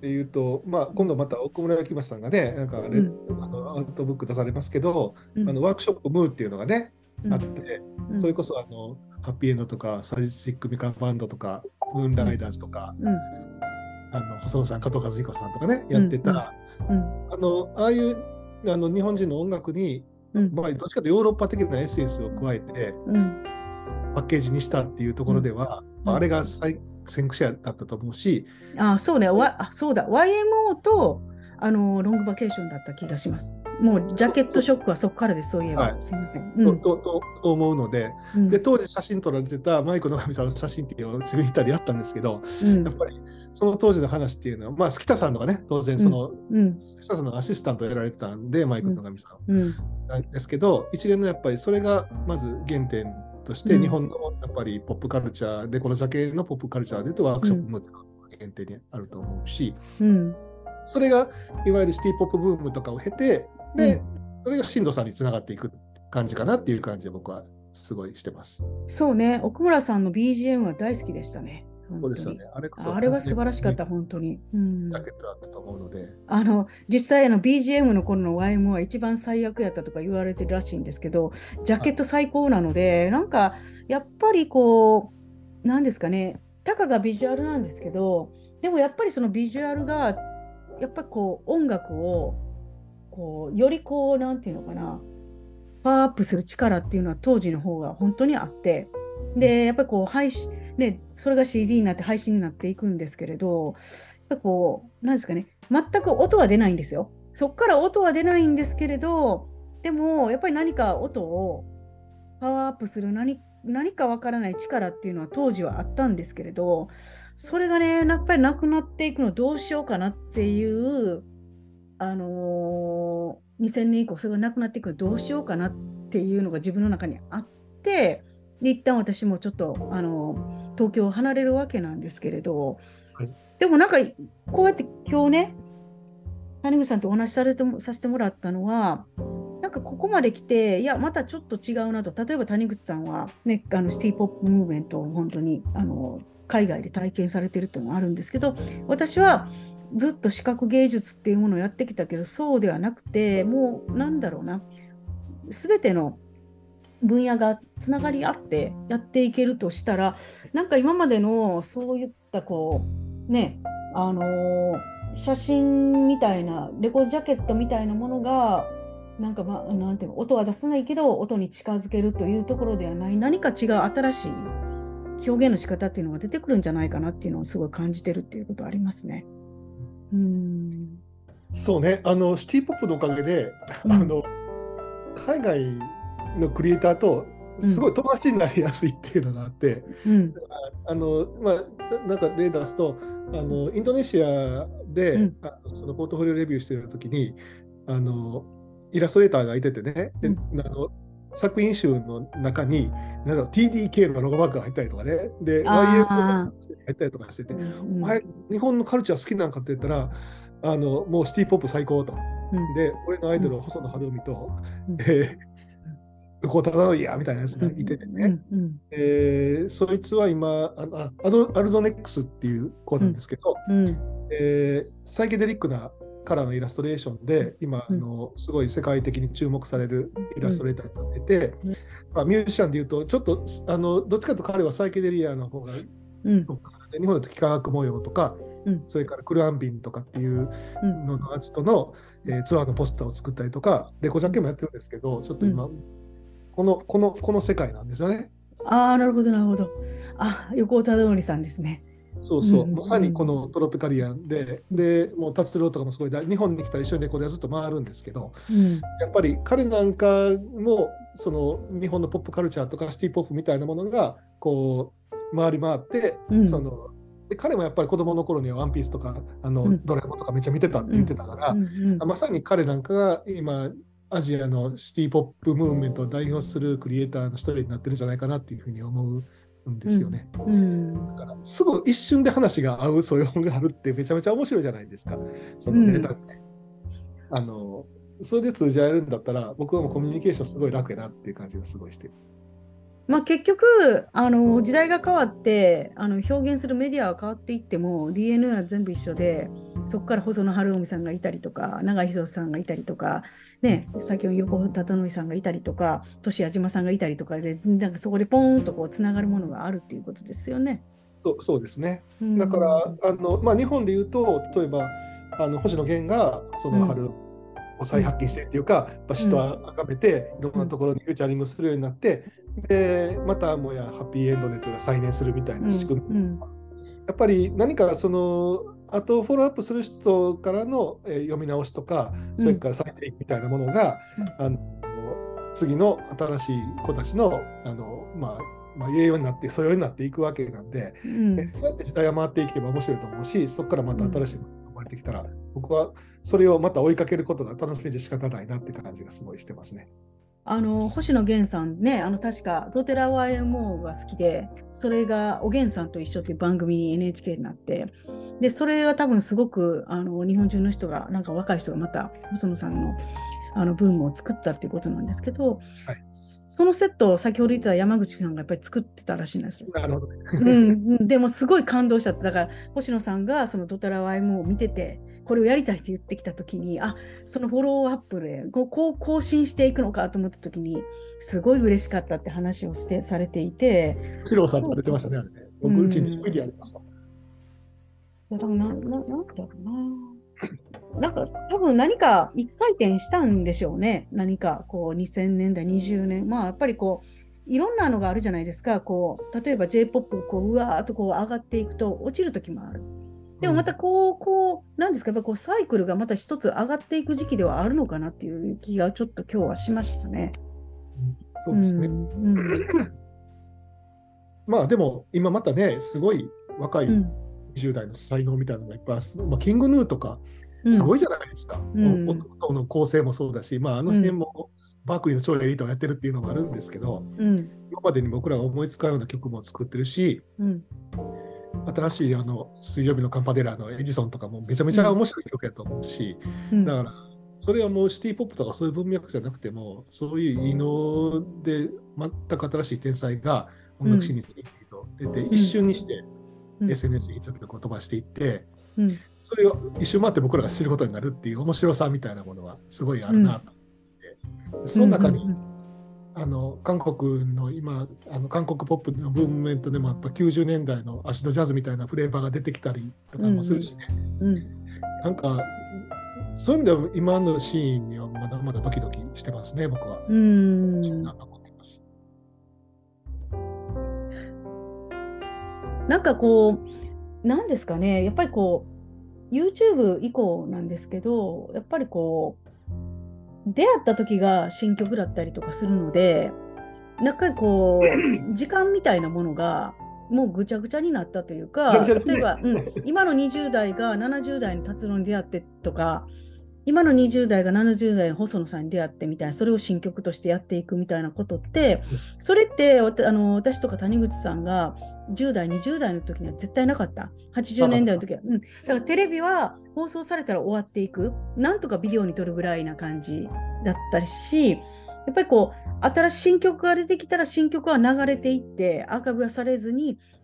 でいうと、まあ、今度また奥村明正さんがね、なんかレ、うんあのアウトブック出されますけど、うん。あのワークショップムーっていうのがね、うん。あって、うん。それこそあのハッピーエンドとか、サディスティックミカバンドとか、ムーンライダーズとか、うん。あの細野さん、加藤和彦さんとかね、やってた、うん。あのああいうあの日本人の音楽に、うん。まあ、どっちかというとヨーロッパ的なエッセンスを加えて、うん。パッケージにしたっていうところでは、うん。まああれが最先駆者だったと思うし、あそうね、わあそうだ。YMO とあのロングバケーションだった気がします。もうジャケットショックはそこからですそういえば、はい。すいません、とうん。ととと思うのでうん。で、当時写真撮られてたマイクの神さんの写真っていうのを自分にたりあったんですけど、うん。やっぱりその当時の話っていうのは、まあ、スキタさんとかね、当然その、うん。スキタさんのアシスタントをやられてたんで、マイクの神さんなんですけど、一連のやっぱりそれがまず原点として、うん日本のやっぱりポップカルチャーで、このジャケのポップカルチャーでとワークショップも原点にあると思うし、うんそれがいわゆるシティポップブームとかを経て、で、それが進藤さんにつながっていく感じかなっていう感じで僕はすごいしてます。そうね、奥村さんの BGM は大好きでしたね。そうですよね。あれあれは素晴らしかった、本当に。うんジャケットだったと思うので。あの実際あの BGM の頃の YM は一番最悪やったとか言われてるらしいんですけど、ジャケット最高なので、なんかやっぱりこう、なんですかね、たかがビジュアルなんですけど、でもやっぱりそのビジュアルが、やっぱりこう音楽をこうよりこう、なんていうのかな、パワーアップする力っていうのは当時の方が本当にあって、で、やっぱりこう配信、ね、それが CD になって配信になっていくんですけれど、やっぱこう、なんですかね、全く音は出ないんですよ。そこから音は出ないんですけれど、でもやっぱり何か音をパワーアップする何何かわからない力っていうのは当時はあったんですけれど、それがね、やっぱりなくなっていくのどうしようかなっていう、あのー2000年以降それがなくなっていくのどうしようかなっていうのが自分の中にあって、で一旦私もちょっと、あのー東京を離れるわけなんですけれど、はい。でもなんかこうやって今日ね、谷口さんとお話しされてもさせてもらったのは、なんかここまで来て、いや、またちょっと違うなと、例えば谷口さんは、ね、あのシティ・ポップ・ムーブメントを本当にあの海外で体験されてるっていうのがあるんですけど、私はずっと視覚芸術っていうものをやってきたけど、そうではなくて、もうなんだろうな、すべての分野がつながり合ってやっていけるとしたら、なんか今までのそういったこう、ね、あのー写真みたいな、レコードジャケットみたいなものが、なんか、まあ、なんていうの、音は出さないけど、音に近づけるというところではない、何か違う新しい表現の仕方っていうのが出てくるんじゃないかなっていうのをすごい感じてるっていうことはありますね。うん。そうね、あのシティポップのおかげで、うんあの海外のクリエイターとすごい友達になりやすいっていうのがあって、うん。あのまあ、ななんか例出すとあの、インドネシアで、うん。あのそのポートフォリオレビューしてるときにあの、イラストレーターがいててね、でうん。あの作品集の中になんだろう TDK のロゴマークが入ったりとかね、で、ー。が入ったりとかしてて、うんお前、日本のカルチャー好きなんかって言ったら、あのもうシティポップ最高と。うん。で、俺のアイドルは細野晴臣と、うん。えー横尾忠則やみたいなやつがいててね、うんうんえーそいつは今あアドアルドネックスっていう子なんですけど、うん。えーサイケデリックなカラーのイラストレーションで今、うんあのすごい世界的に注目されるイラストレーターになってて、うん。まあ、ミュージシャンでいうとちょっとあのどっちかというと彼はサイケデリアの方がうん。で日本だと幾何学模様とか、うん。それからクルアンビンとかっていううん。ののやつとの、えーツアーのポスターを作ったりとかレコジャケもやってるんですけどちょっと今、このこのこの世界なんですよね。ああ、なるほど、なるほど。あ、横尾忠則さんですね。そうそう、うんまさにこのトロピカリアンで、でもう達郎とかもすごい大日本に来たら一緒にレコード屋ずっと回るんですけど、うん。やっぱり彼なんかもその日本のポップカルチャーとかシティポップみたいなものがこう回り回って、うんそので彼もやっぱり子供の頃にはワンピースとかあの、うんドラえもんとかめっちゃ見てたって言ってたから、まさに彼なんかが今アジアのシティポップムーブメントを代表するクリエイターの一人になってるんじゃないかなっていうふうに思うんですよね。うんだからすぐ一瞬で話が合う素養があるってめちゃめちゃ面白いじゃないですか。そのデータって、あのそれで通じ合えるんだったら僕はもうコミュニケーションすごい楽やなっていう感じがすごいして。まあ、結局あの時代が変わってあの表現するメディアは変わっていっても DNA は全部一緒でそこから細野晴臣さんがいたりとか永井宏さんがいたりとか、ね、先ほど横尾忠則さんがいたりとか俊矢島さんがいたりとかでなんかそこでポーンとこうつながるものがあるっていうことですよね。そうそうですね。うんだから、あのまあ、日本で言うと例えばあの星野源がその春を再発見してっていうか、やっぱ死と崇めていろんなところにフューチャリングするようになって、でまたもやハッピーエンド熱が再燃するみたいな仕組み。うん。やっぱり何かそのあとフォローアップする人からの、えー読み直しとかそれから再定義みたいなものが、あの次の新しい子たちのあの、まあまあ、栄養になって素養になっていくわけなんで、うん。えそうやって時代が回っていけば面白いと思うしそこからまた新しいものが生まれてきたら、僕はそれをまた追いかけることが楽しみで仕方ないなって感じがすごいしてますね。あの星野源さんね、あの確かドテラ YMO が好きで、それがおげんさんと一緒という番組に NHK になって、でそれは多分すごくあの日本中の人が、なんか若い人がまた細野さんのあのブームを作ったっていうことなんですけど、はいそのセットを先ほど言った山口さんがやっぱり作ってたらしいんですよ。なるほどね。うんうん、でもすごい感動しちゃってだから星野さんがそのドタラ YM を見ててこれをやりたいって言ってきた時にあそのフォローアップでこうこう更新していくのかと思った時にすごい嬉しかったって話をしてされていて四郎さんとてましたね、あれね。僕、うちにありますわ。だからなななんだろうななんか多分何か一回転したんでしょうね何かこう2000年代20年まあやっぱりこういろんなのがあるじゃないですかこう例えば J−POP こううわーっとこう上がっていくと落ちる時もある。でもまたこう、こう、なんですか、やっぱこうサイクルがまた一つ上がっていく時期ではあるのかなっていう気がちょっと今日はしましたね。そうですね。うんうん。まあでも今またね、すごい若いうん。20代の才能みたいなのがいっぱいある、まあ、キングヌーとかうん。すごいじゃないですか。うん。お音の構成もそうだし、まあ、あの辺もバークリーの超エリートがやってるっていうのもあるんですけど、うん。今までに僕らが思いつかうような曲も作ってるし、うん新しいあの水曜日のカンパネラのエジソンとかもめちゃめちゃ面白い曲やと思うし、うん。だからそれはもうシティポップとかそういう文脈じゃなくても、そういう異能で全く新しい天才が音楽史に次々と出て、一瞬にしてうん。SNS に時々飛ばしていって、うん。それを一周回って僕らが知ることになるっていう面白さみたいなものはすごいあるなと思って、その中に、うんあの韓国の今あの韓国ポップのブームメントでもやっぱ90年代のアシドジャズみたいなフレーバーが出てきたりとかもするしね、うん。なんかそういう意味では今のシーンにはまだまだドキドキしてますね僕は。うん。なんかこう、なんですかね、やっぱりこう、YouTube 以降なんですけど、やっぱりこう、出会った時が新曲だったりとかするので、なんかこう、時間みたいなものが、もうぐちゃぐちゃになったというか、ね。例えば、うん、今の20代が70代の達郎に出会ってとか、今の20代が70代の細野さんに出会ってみたいな、それを新曲としてやっていくみたいなことって、それってあの私とか谷口さんが10代、20代の時には絶対なかった？80年代の時は。うん、だからテレビは放送されたら終わっていく。なんとかビデオに撮るぐらいな感じだったし、やっぱりこう新しい新曲が出てきたら新曲は流れていってアーカイブがされずにつ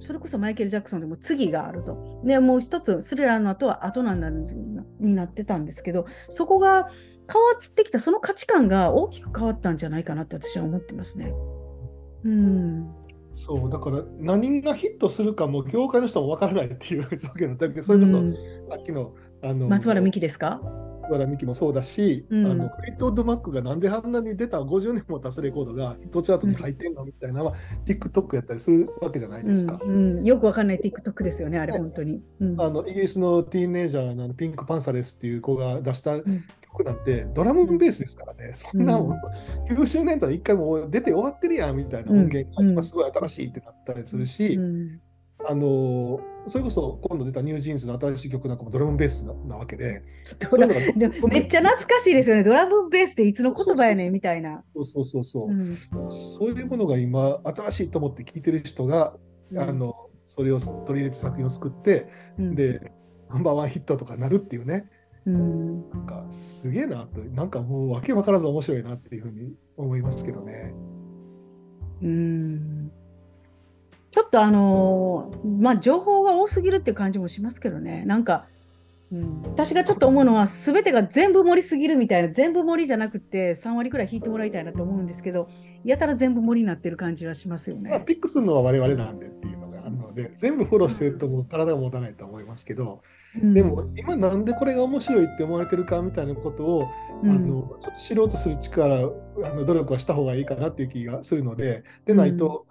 それこそマイケル・ジャクソンでも次があると。でもう一つスリラーの後は後なんだになってたんですけどそこが変わってきたその価値観が大きく変わったんじゃないかなって私は思ってますね。うん。そう、だから何がヒットするかも業界の人もわからないっていう状況だったけど、それこそうんさっきの、あの松原美樹ですか？松原美樹もそうだし、うん。あのフリットド・マックがなんであんなに出た50年も経つレコードがヒットチャートに入ってんのみたいなのは、TikTok やったりするわけじゃないですか。うんうん。よくわかんない TikTok ですよね、あれ、本当に。うん。あのイギリスのティーンエイジャーのピンク・パンサレスっていう子が出したん。曲なんてドラムベースですからね、そんなもん、90年代1回もう出て終わってるやんみたいな音源がす。ごい新しいってなったりするし、うんあのそれこそ今度出たニュージーンズの新しい曲なんかもドラムベースななわけで、めっちゃ懐かしいですよね、ドラムベースっていつの言葉やねんみたいな。そうそうそうそう、うん。そういうものが今新しいと思って聴いてる人が、あのそれを取り入れて作品を作って、うん。でナンバーワンヒットとかなるっていうね。うん。なんかすげえなと。なんかもうわけわからず面白いなっていうふうに思いますけどね。うんちょっとあのーまあ情報が多すぎるっていう感じもしますけどね、なんか、うん、私がちょっと思うのは、すべてが全部盛りすぎるみたいな、全部盛りじゃなくて、3割くらい引いてもらいたいなと思うんですけど、やたら全部盛りになってる感じはしますよまあ、ね。ピックするのは我々なんでっていうのがあるので全部フォローしてるともう体が持たないと思いますけど、うん。でも今なんでこれが面白いって思われてるかみたいなことを、うん。あのちょっと知ろうとする力あの努力はした方がいいかなっていう気がするのででないと、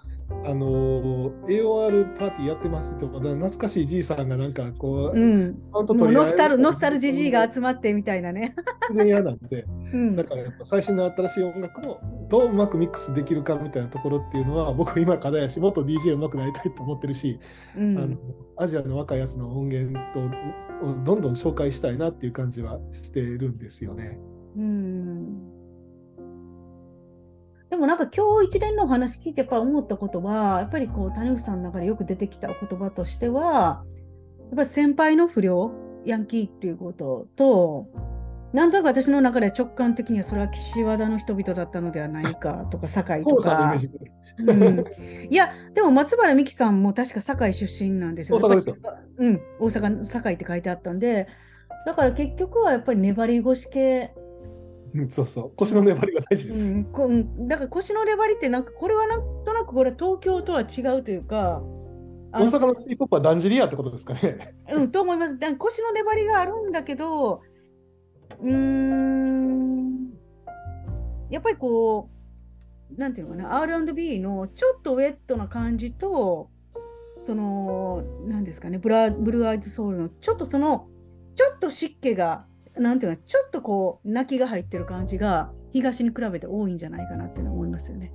あの AOR パーティーやってますとか懐かしいじいさんがなんかこう、うん、ノスタルノスタルジジイが集まってみたいなね。全然嫌なんで。うん。だからやっぱ最新の新しい音楽もどううまくミックスできるかみたいなところっていうのは僕今課題やしもっと DJ うまくなりたいと思ってるし、うん。あのアジアの若いやつの音源とをどんどん紹介したいなっていう感じはしてるんですよね。うんでもなんか今日一連のお話聞いてやっぱ思ったことはやっぱりこう谷口さんの中でよく出てきた言葉としてはやっぱり先輩の不良ヤンキーっていうこととなんとなく私の中では直感的にはそれは岸和田の人々だったのではないかとか堺とか。うん。いやでも松原美樹さんも確か堺出身なんですよ。大阪ですよ。うん、大阪堺って書いてあったんでだから結局はやっぱり粘り腰系うんそうそう腰の粘りが大事です。うん、こうんだから腰の粘りってなんかこれはなんとなくこれ東京とは違うというか大阪のシティポップはだんじりやってことですかね。うん、と思います。腰の粘りがあるんだけどうーんやっぱりこうなんていうのかな R&B のちょっとウェットな感じとそのなんですかねブラブルーアイズソウルのちょっとそのちょっと湿気がなんていうのちょっとこう泣きが入ってる感じが東に比べて多いんじゃないかなって思いますよね。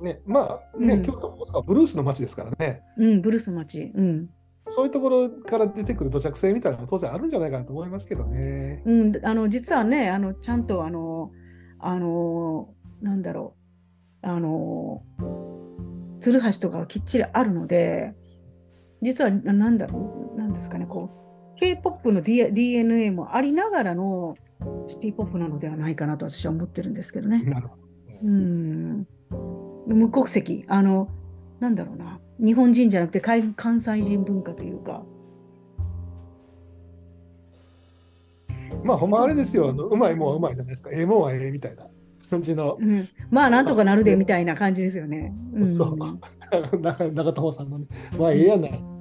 ねまあね、うん京都も大ブルースの街ですからね。うん、ブルースの街。うん。そういうところから出てくる土着性みたいなのは当然あるんじゃないかなと思いますけどね。うん、あの実はね、あのちゃんとあの、あの、なんだろう、あの、鶴橋とかがきっちりあるので、実はななんだろう、なんですかね、こう、K-POP の DNA もありながらのシティポップなのではないかなと私は思ってるんですけどね。なるほど。うん。無国籍、あの、なんだろうな、日本人じゃなくて関関西人文化というか、まあほんまあれですよ、うまいもんはうまいじゃないですか。ええもんはええみたいな感じの、うん、まあなんとかなるでみたいな感じですよね。うん、そう な長友さんのね、まあええやない。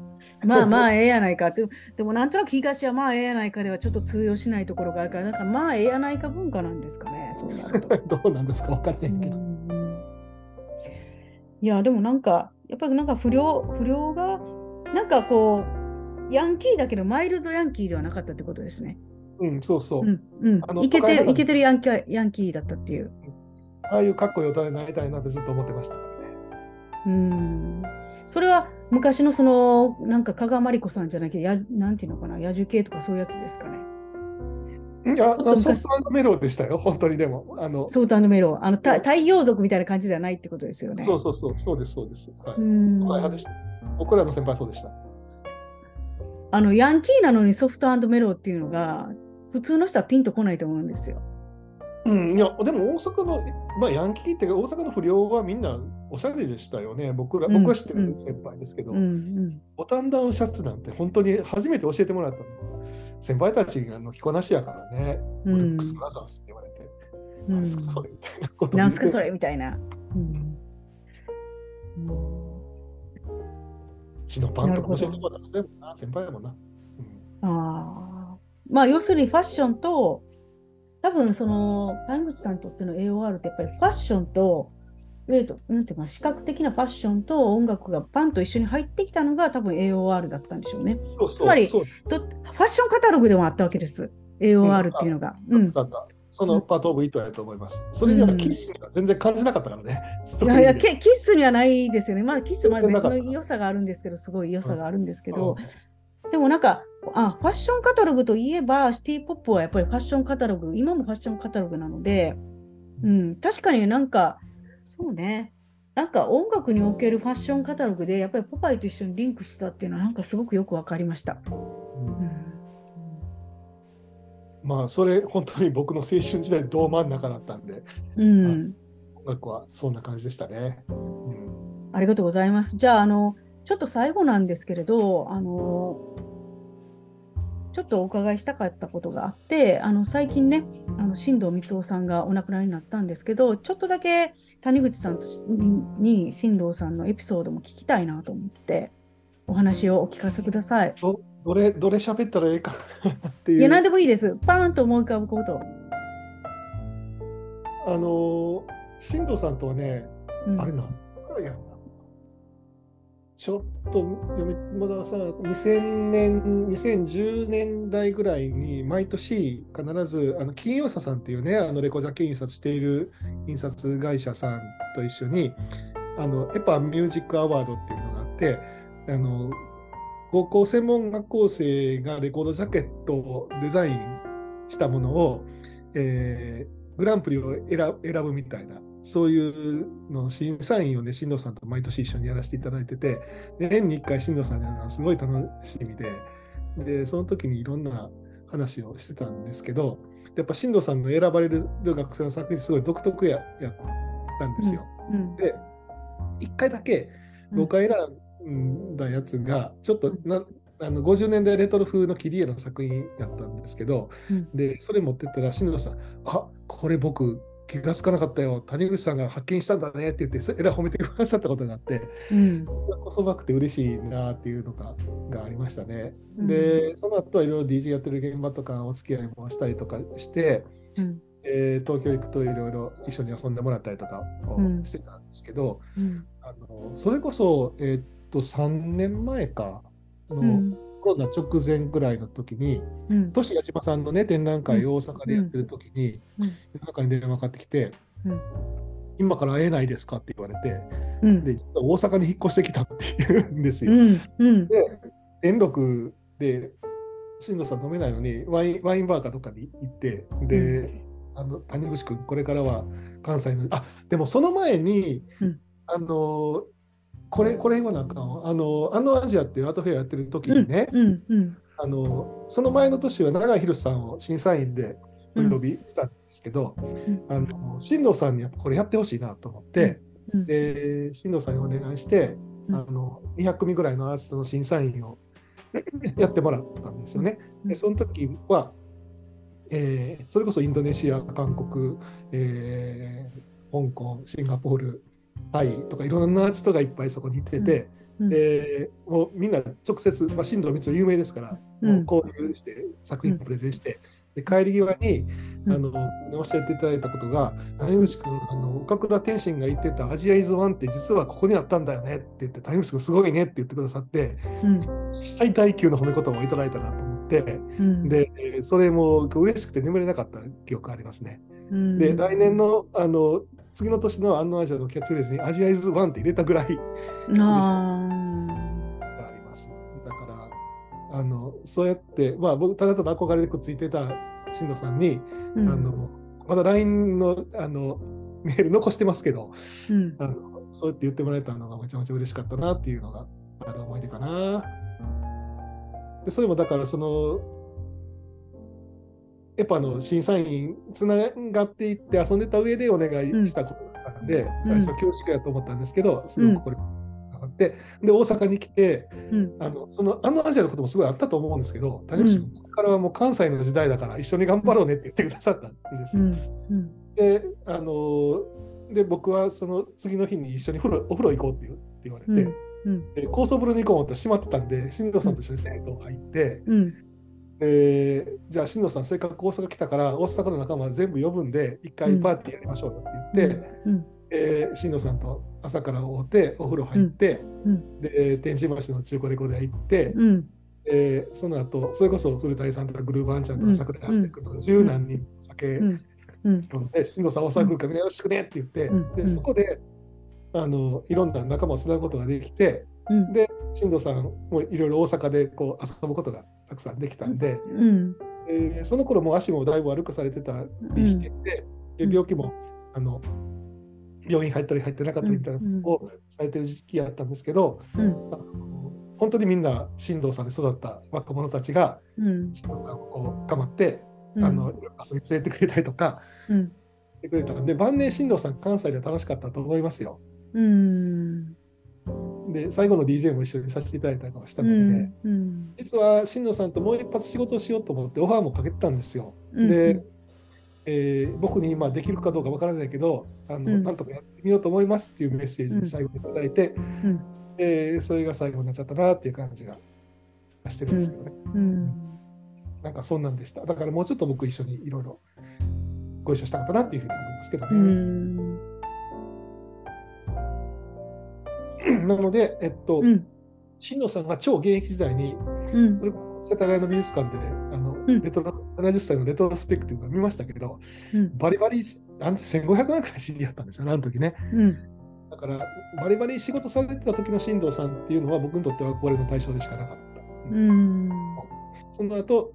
まあまあええやないかって。でもなんとなく東はまあええやないかではちょっと通用しないところがあるから、なんかまあええやないか文化なんですかね、そうなると。どうなんですか分からへんけど。いや、でもなんか、やっぱりなんか不良、不良が、なんかこう、ヤンキーだけどマイルドヤンキーではなかったってことですね。うん、そうそう。うん、うんあ。のいけてる、いけてるヤンキーヤンキーだったっていう。ああいうかっこいい大人になりたいなってずっと思ってましたね。うん。それは昔のその、なんか加賀まりこさんじゃなきゃ、やなんていうのかな、野獣系とかそういうやつですかね。いや、ソ昔フトメロでしたよ、本当にでも。あのソートメロン、あのた太陽族みたいな感じではないってことですよね。そうそうそう、そうです、そうです。はい。派でした。僕らの先輩はそうでした。あのヤンキーなのにソフトメロっていうのが普通の人はピンとこないと思うんですよ。うん、いや、でも大阪の、まあ、ヤンキーっていうか、大阪の不良はみんなおしゃれでしたよね。僕ら、うん僕は知ってうんる先輩ですけど、うんうんボタンダウンシャツなんて本当に初めて教えてもらったの。先輩たちの着こなしやからね。うんブルックス・ブラザーズって言われて、うんなんすかそれみたいなことなんすかそれれみたいな。うん血のパンとか教えてもらったんですね。あ先輩やもんな。うんああ。まあ要するにファッションと、多分その谷口さんにとっての AOR ってやっぱりファッションと、えーとなんていうかな視覚的なファッションと音楽がパンと一緒に入ってきたのが多分 AOR だったんでしょうね。そうそうつまりファッションカタログでもあったわけです。AOR っていうのが。うん。だった。そのパートオブイートやと思います。それにはキッスには全然感じなかったからね。いやいやそうう意味でキキッスにはないですよね。まだキッスまで別の良さがあるんですけど、すごい良さがあるんですけど、でもなんかあ、ファッションカタログといえば、シティ・ポップはやっぱりファッションカタログ、今もファッションカタログなので、うん、確かになんか、そうね、なんか音楽におけるファッションカタログで、やっぱりポパイと一緒にリンクしたっていうのは、なんかすごくよくわかりました。うんまあ、それ、本当に僕の青春時代、ど真ん中だったんで、うん、音楽はそんな感じでしたね。うんありがとうございます。じゃあ、あの、ちょっと最後なんですけれど、あの、ちょっとお伺いしたかったことがあって、あの最近ね、あの新藤光雄さんがお亡くなりになったんですけど、ちょっとだけ谷口さんとにに新藤さんのエピソードも聞きたいなと思って、お話をお聞かせください。どどれ、どれ喋ったらええかなっていう。いや、何でもいいです。パーンと思い浮かぶこと。あのー、新藤さんとはね、うんあれなんだやろな。ちょっと読み、まださ、2000年、2010年代ぐらいに毎年必ず、あの金曜社さんっていうね、あのレコジャケ印刷している印刷会社さんと一緒に、あのエパミュージックアワードっていうのがあって、あの高校専門学校生がレコードジャケットをデザインしたものを、えーグランプリを選選ぶみたいな、そういうの審査員をね、新藤さんと毎年一緒にやらせていただいてて、で年に1回新藤さんに会うのはすごい楽しみで、で、その時にいろんな話をしてたんですけど、やっぱ新藤さんの選ばれる学生の作品すごい独特ややったんですよ。うんで、1回だけ僕が選んだやつが、ちょっとなあの50年代レトロ風の切り絵の作品やったんですけど、うん。でそれ持ってったら、新藤さん、あこれ僕、気がつかなかったよ、谷口さんが発見したんだね。って言って、そえらい褒めてくださったことがあって、うん。こそばくて嬉しいなっていうのががありましたね。うん。で、その後はいろいろ DJ やってる現場とかお付き合いもしたりとかして、うん。えー東京行くといろいろ一緒に遊んでもらったりとかをうん。してたんですけど、うん。あのそれこそ、えーっと3年前かの、うんコロナ直前ぐらいの時に、うん。トシヤシマさんのね、展覧会を大阪でやってる時に、うん。夜中に電話かかってきて、うん。今から会えないですかって言われて、うん。で、大阪に引っ越してきたっていうんですよ。で、電力で、新藤さん飲めないのにワイン、ワインバーかどっかに行って、で、あの谷口君、これからは関西の、あでもその前に、うん。あの、これ、これ言わなんわあの、あのアジアっていうアートフェアやってる時にね、うんうんあの、その前の年は永井宏さんを審査員でお呼びしたんですけど、うん。あの、新藤さんにこれやってほしいなと思って、うんで、新藤さんにお願いして、うん。あの200組ぐらいのアーティストの審査員を やってもらったんですよね。でその時は、えーそれこそインドネシア、韓国、えー香港、シンガポール、タイとかい。ろん。なアーティストがいっぱいそこにいてて、うん。でもうみんな直接、まあ、新藤光雄有名ですから、うん。交流して作品をプレゼンして、で帰り際にうん。あの教えていただいたことが、谷口君、あの岡倉天心が言ってたアジアイズワンって実はここにあったんだよねって言って、谷口君すごいねって言ってくださって、うん。最大級の褒め言葉をいただいたなと思って、うん。で、えーそれも嬉しくて眠れなかった記憶がありますね。うん。で、来年のあの次の年のアンノアジアのキャッチフレーズにアジアイズワンって入れたぐらいあります。だから、あのそうやって、まあ、僕、ただただ憧れでくっついてた新藤さんに、ーうんあのまだ LINE のあのメール残してますけどうんあの、そうやって言ってもらえたのがめちゃめちゃ嬉しかったなっていうのがある思い出かな。でそれもだから、その、エパの審査員つながっていって遊んでた上でお願いしたことだったので、うん。最初恐縮やと思ったんですけど、すごくこれあって、で、大阪に来て、うん。あのそのあのアジアのこともすごいあったと思うんですけど、谷口君、これからはもう関西の時代だから一緒に頑張ろうねって言ってくださったんですよ。うん。うん。で、あので僕はその次の日に一緒に風呂お風呂行こうって言うって言われて、で高層風呂に行こう思ったら閉まってたんで、新藤さんと一緒に銭湯入って、うんでじゃあ新藤さん、せっかく大阪来たから、大阪の仲間全部呼ぶんで、一回パーティーやりましょうよって言って、うん。えー新藤さんと朝から会うて、お風呂入って、うん。で天神橋の中古レコード屋行って、うん。えーその後それこそ古谷さんとかグルーバーンちゃんとうん。か桜井橋君とか十何人酒飲んで、新藤さん大阪来るからみんなよろしくねって言って、うん。でそこであのいろんな仲間をつなぐことができて、うん。で新藤さんもいろいろ大阪でこう遊ぶことがたくさんできたんで、うん。えーその頃もう足もだいぶ悪くされてたりしてて、で病気もあの病院入ったり入ってなかったりみたいなのをされてる時期やったんですけど、うん。あの本当にみんな新藤さんで育った若者たちがうん。新藤さんをこう構って、うん。あの遊び連れてくれたりとかうん。してくれたんで晩年新藤さん関西で楽しかったと思いますよ。うんで最後の DJ も一緒にさせていただいたりとかしたうので、んうん。実は新藤さんともう一発仕事をしようと思ってオファーもかけてたんですよ。うんで、えー僕に今できるかどうかわからないけどあの、うん。なんとかやってみようと思いますっていうメッセージを最後にいただいて、うん。えーそれが最後になっちゃったなっていう感じがしてるんですけどね、うん。なんかそんなんでした。だからもうちょっと僕一緒にいろいろご一緒したかったなっていうふうに思いますけどうね、なのでえっと、うん。新野さんが超現役時代にうん。それこそ世田谷の美術館であの、うん。レトロ70歳のレトロスペクティブが見ましたけどうん。バリバリあの時1500万くらい CD やったんですよねあの時ね。うん。だから、バリバリ仕事されてた時の進藤さんっていうのは僕にとっては憧れの対象でしかなかった。うん。その後、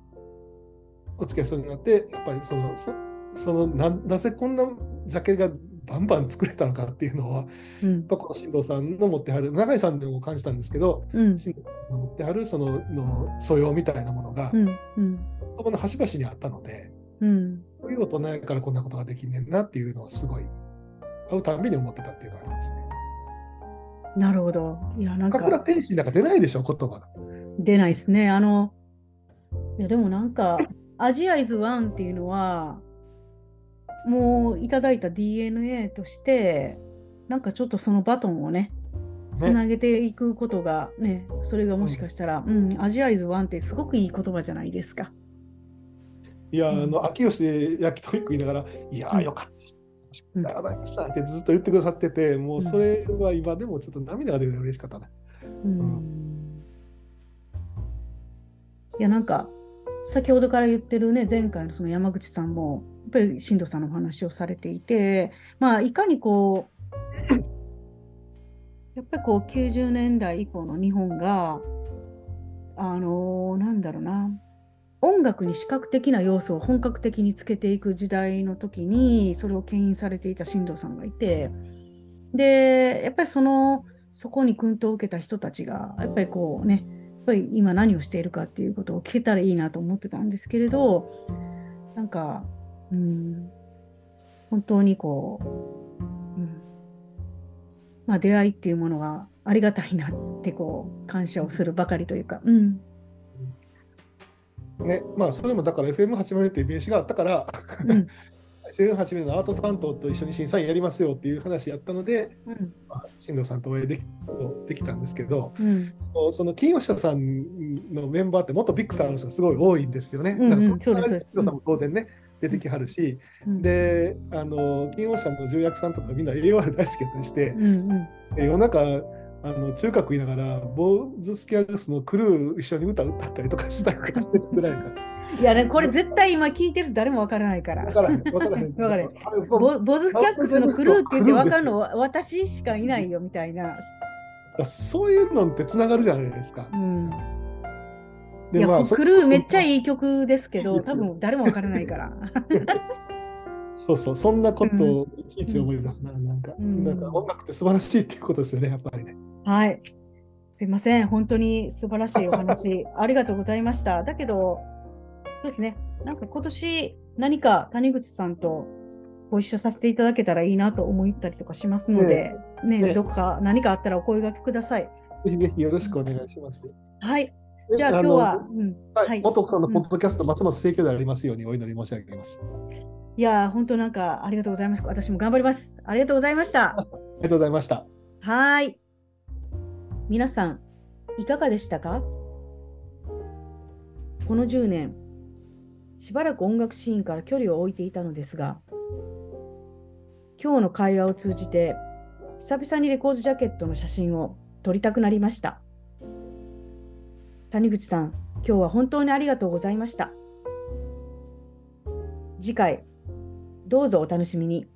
お付き合いするようになって、やっぱりその、そそのななぜこんなジャケがバンバン作れたのかっていうのは、やうんっぱこの進藤さんの持ってはる、永井さんでも感じたんですけど、うん進藤さんの持ってはるそのの素養みたいなものが、うんうんの端々にあったので、うんこういう大人やからこんなことができんねんなっていうのはすごい、会うたんびに思ってたっていうのがありますね。なるほど。いや、なん高倉か天心なんか出ないでしょ、言葉が。出ないですね。あの、いや、でもなんか、アジアイズワンっていうのは、もういただいた DNA として、なんかちょっとそのバトンをね、つなげていくことがね、それがもしかしたら、うん、アジアイズワンってすごくいい言葉じゃないですか。いや、うん。あの、秋吉で焼き鳥食いながら、いやー、うんよかった。いましたってずっと言ってくださってて、もうそれは今でもちょっと涙が出るぐらい嬉しかったね。うん。いやなんか先ほどから言ってるね前回のその山口さんもややっぱり新藤さんのお話をされていてまあいかにこう やっぱりこう90年代以降の日本があのなんだろうな音楽に視覚的な要素を本格的につけていく時代の時にそれを牽引されていた新藤さんがいてでやっぱりそのそこに薫陶を受けた人たちがやっぱりこうねやっぱり今何をしているかっていうことを聞けたらいいなと思ってたんですけれどなんかうん。本当にこう、うん。まあ、出会いっていうものがありがたいなってこう感謝をするばかりというか、うん。ね、まあ、それもだから FM80 っていう名刺があったから、うん、FM80 のアート担当と一緒に審査員やりますよっていう話やったので、うん。まあ、新藤さんとお会いできできたんですけど、うん。その金吉さんのメンバーって元ビクターの人がすごい多いんですよね。うんうん。だからそんも当然ね、出てきはるし、うんで、あの、金吉さんの重役さんとかみんな AOR 大好きやったりして、うんうんで夜中あの中華食いながらボーズスキャグスのクルー一緒に歌歌ったりとかしたぐらいから。いやねこれ絶対今聞いてる人誰もわからないから分からへん分からへん。わからへんあれボボズキャックスのクルーって言って分かるのは私しかいないよみたいな。そういうのってつながるじゃないですかう。ん、いでや、そクルーめっちゃい。いい曲ですけど、多分誰も分からないから。そうそう、そんなことをいちいち思い出すな、なんか、うんなんか音楽って素晴らしいっていうことですよね、やっぱりね。はい。すいません。本当に素晴らしいお話、ありがとうございました。だけど、ですね。なんか今年何か谷口さんとご一緒させていただけたらいいなと思ったりとかしますので、ねねどこか何かあったらお声掛けください。ぜひぜひよろしくお願いします。はい。でじゃあ今日は、うん、はい、はい元さんのポッドキャスト、ますます盛況でありますようにお祈り申し上げます。いやー、本当なんかありがとうございます。私も頑張ります。ありがとうございました。ありがとうございました。はーい。皆さん、いかがでしたか？この10年、しばらく音楽シーンから距離を置いていたのですが、今日の会話を通じて、久々にレコードジャケットの写真を撮りたくなりました。谷口さん、今日は本当にありがとうございました。次回、どうぞお楽しみに。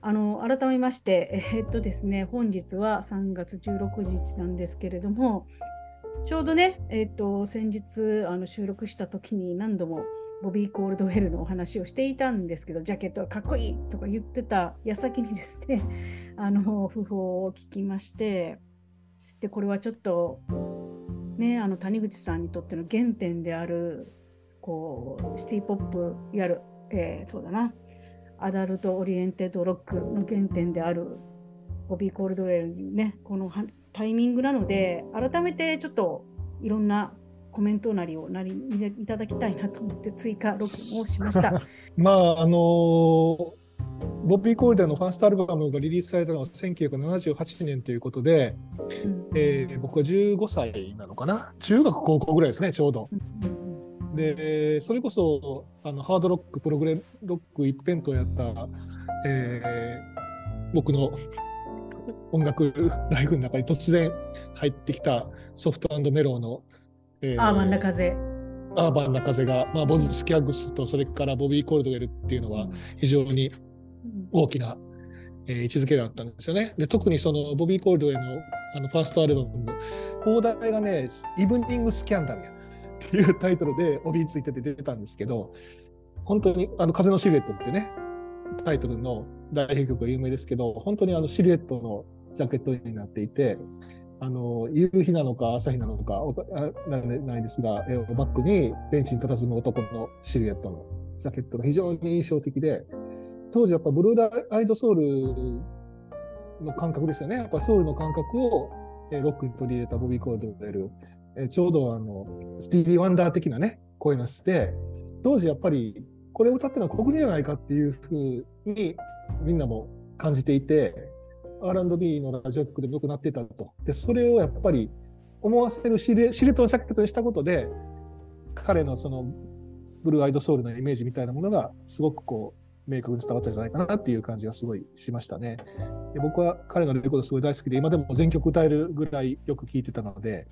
あの改めまして、えっとですね、本日は3月16日なんですけれども、ちょうどね、えっと先日あの収録した時に何度もボビー・コールドウェルのお話をしていたんですけど、ジャケットがかっこいいとか言ってた矢先にですね、あの訃報を聞きまして、でこれはちょっと、ね、あの谷口さんにとっての原点であるこうシティ・ポップ、いわゆる、えーそうだな、 Adult Oriented Rock の原点であるボビー・コールドウェルにね、このはタイミングなので、改めてちょっといろんなコメントなりをなりいただきたいなと思って追加録音をしました。まあ、あのーボビー・コールデンのファーストアルバムがリリースされたのは1978年ということで、うんえー僕は15歳なのかな？中学高校ぐらいですね、ちょうど。うんで、それこそあのハードロック、プログレロック一辺倒やった、えー僕の音楽 ライフの中に突然入ってきたソフトメローの、えーアーバンな風。アーバンな風が、まあ、ボズ・スキャッグスとそれからボビー・コールドウェルっていうのは非常にうん大きな、えー位置づけだったんですよね。で特にそのボビー・コールドウェルのあのファーストアルバム、放題がね、イブニング・スキャンダルやっていうタイトルで帯についてて出てたんですけど、本当にあの風のシルエットってね、タイトルの代表曲が有名ですけど、本当にあのシルエットのジャケットになっていて、あの夕日なのか朝日なのかわかあなないですが、えーバックにベンチに佇む男のシルエットのジャケットが非常に印象的で、当時やっぱブルーアイドソウルの感覚ですよね。やっぱソウルの感覚を、えロックに取り入れたボビー・コールドウェル、えちょうどあのスティービー・ワンダー的なね、声の質で、当時やっぱりこれを歌ってるのは黒人じゃないかっていうふうにみんなも感じていて、R&B のラジオ局でもよくなってたと。で、それをやっぱり思わせるシルシルトのジャケットにしたことで、彼のそのブルーアイドソウルのイメージみたいなものがすごくこう明確に伝わったんじゃないかなっていう感じがすごいしましたね。で僕は彼のレコードすごい大好きで、今でも全曲歌えるぐらいよく聴いてたので、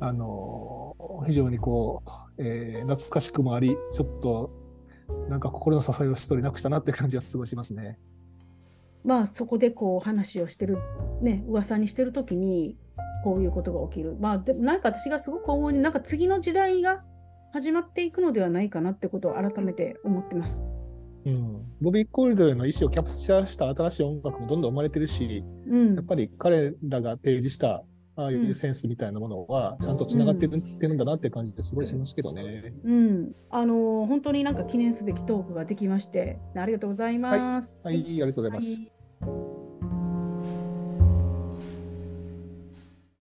あの非常にこう、えー懐かしくもあり、ちょっとなんか心の支えを一人なくしたなって感じがすごいしますね。まあそこでこう話をしてるね噂にしてる時にこういうことが起きるまあでもなんか私がすごく思うになんか次の時代が始まっていくのではないかなってことを改めて思ってます。うん、ボビー・コールドの意思をキャプチャーした新しい音楽もどんどん生まれてるし、うん。やっぱり彼らが提示したああいうセンスみたいなものはちゃんとつながってる,、ってるんだなって感じですごいしますけどね。うん、あの本当になんか記念すべきトークができましてありがとうございます。はい、ありがとうございます。はい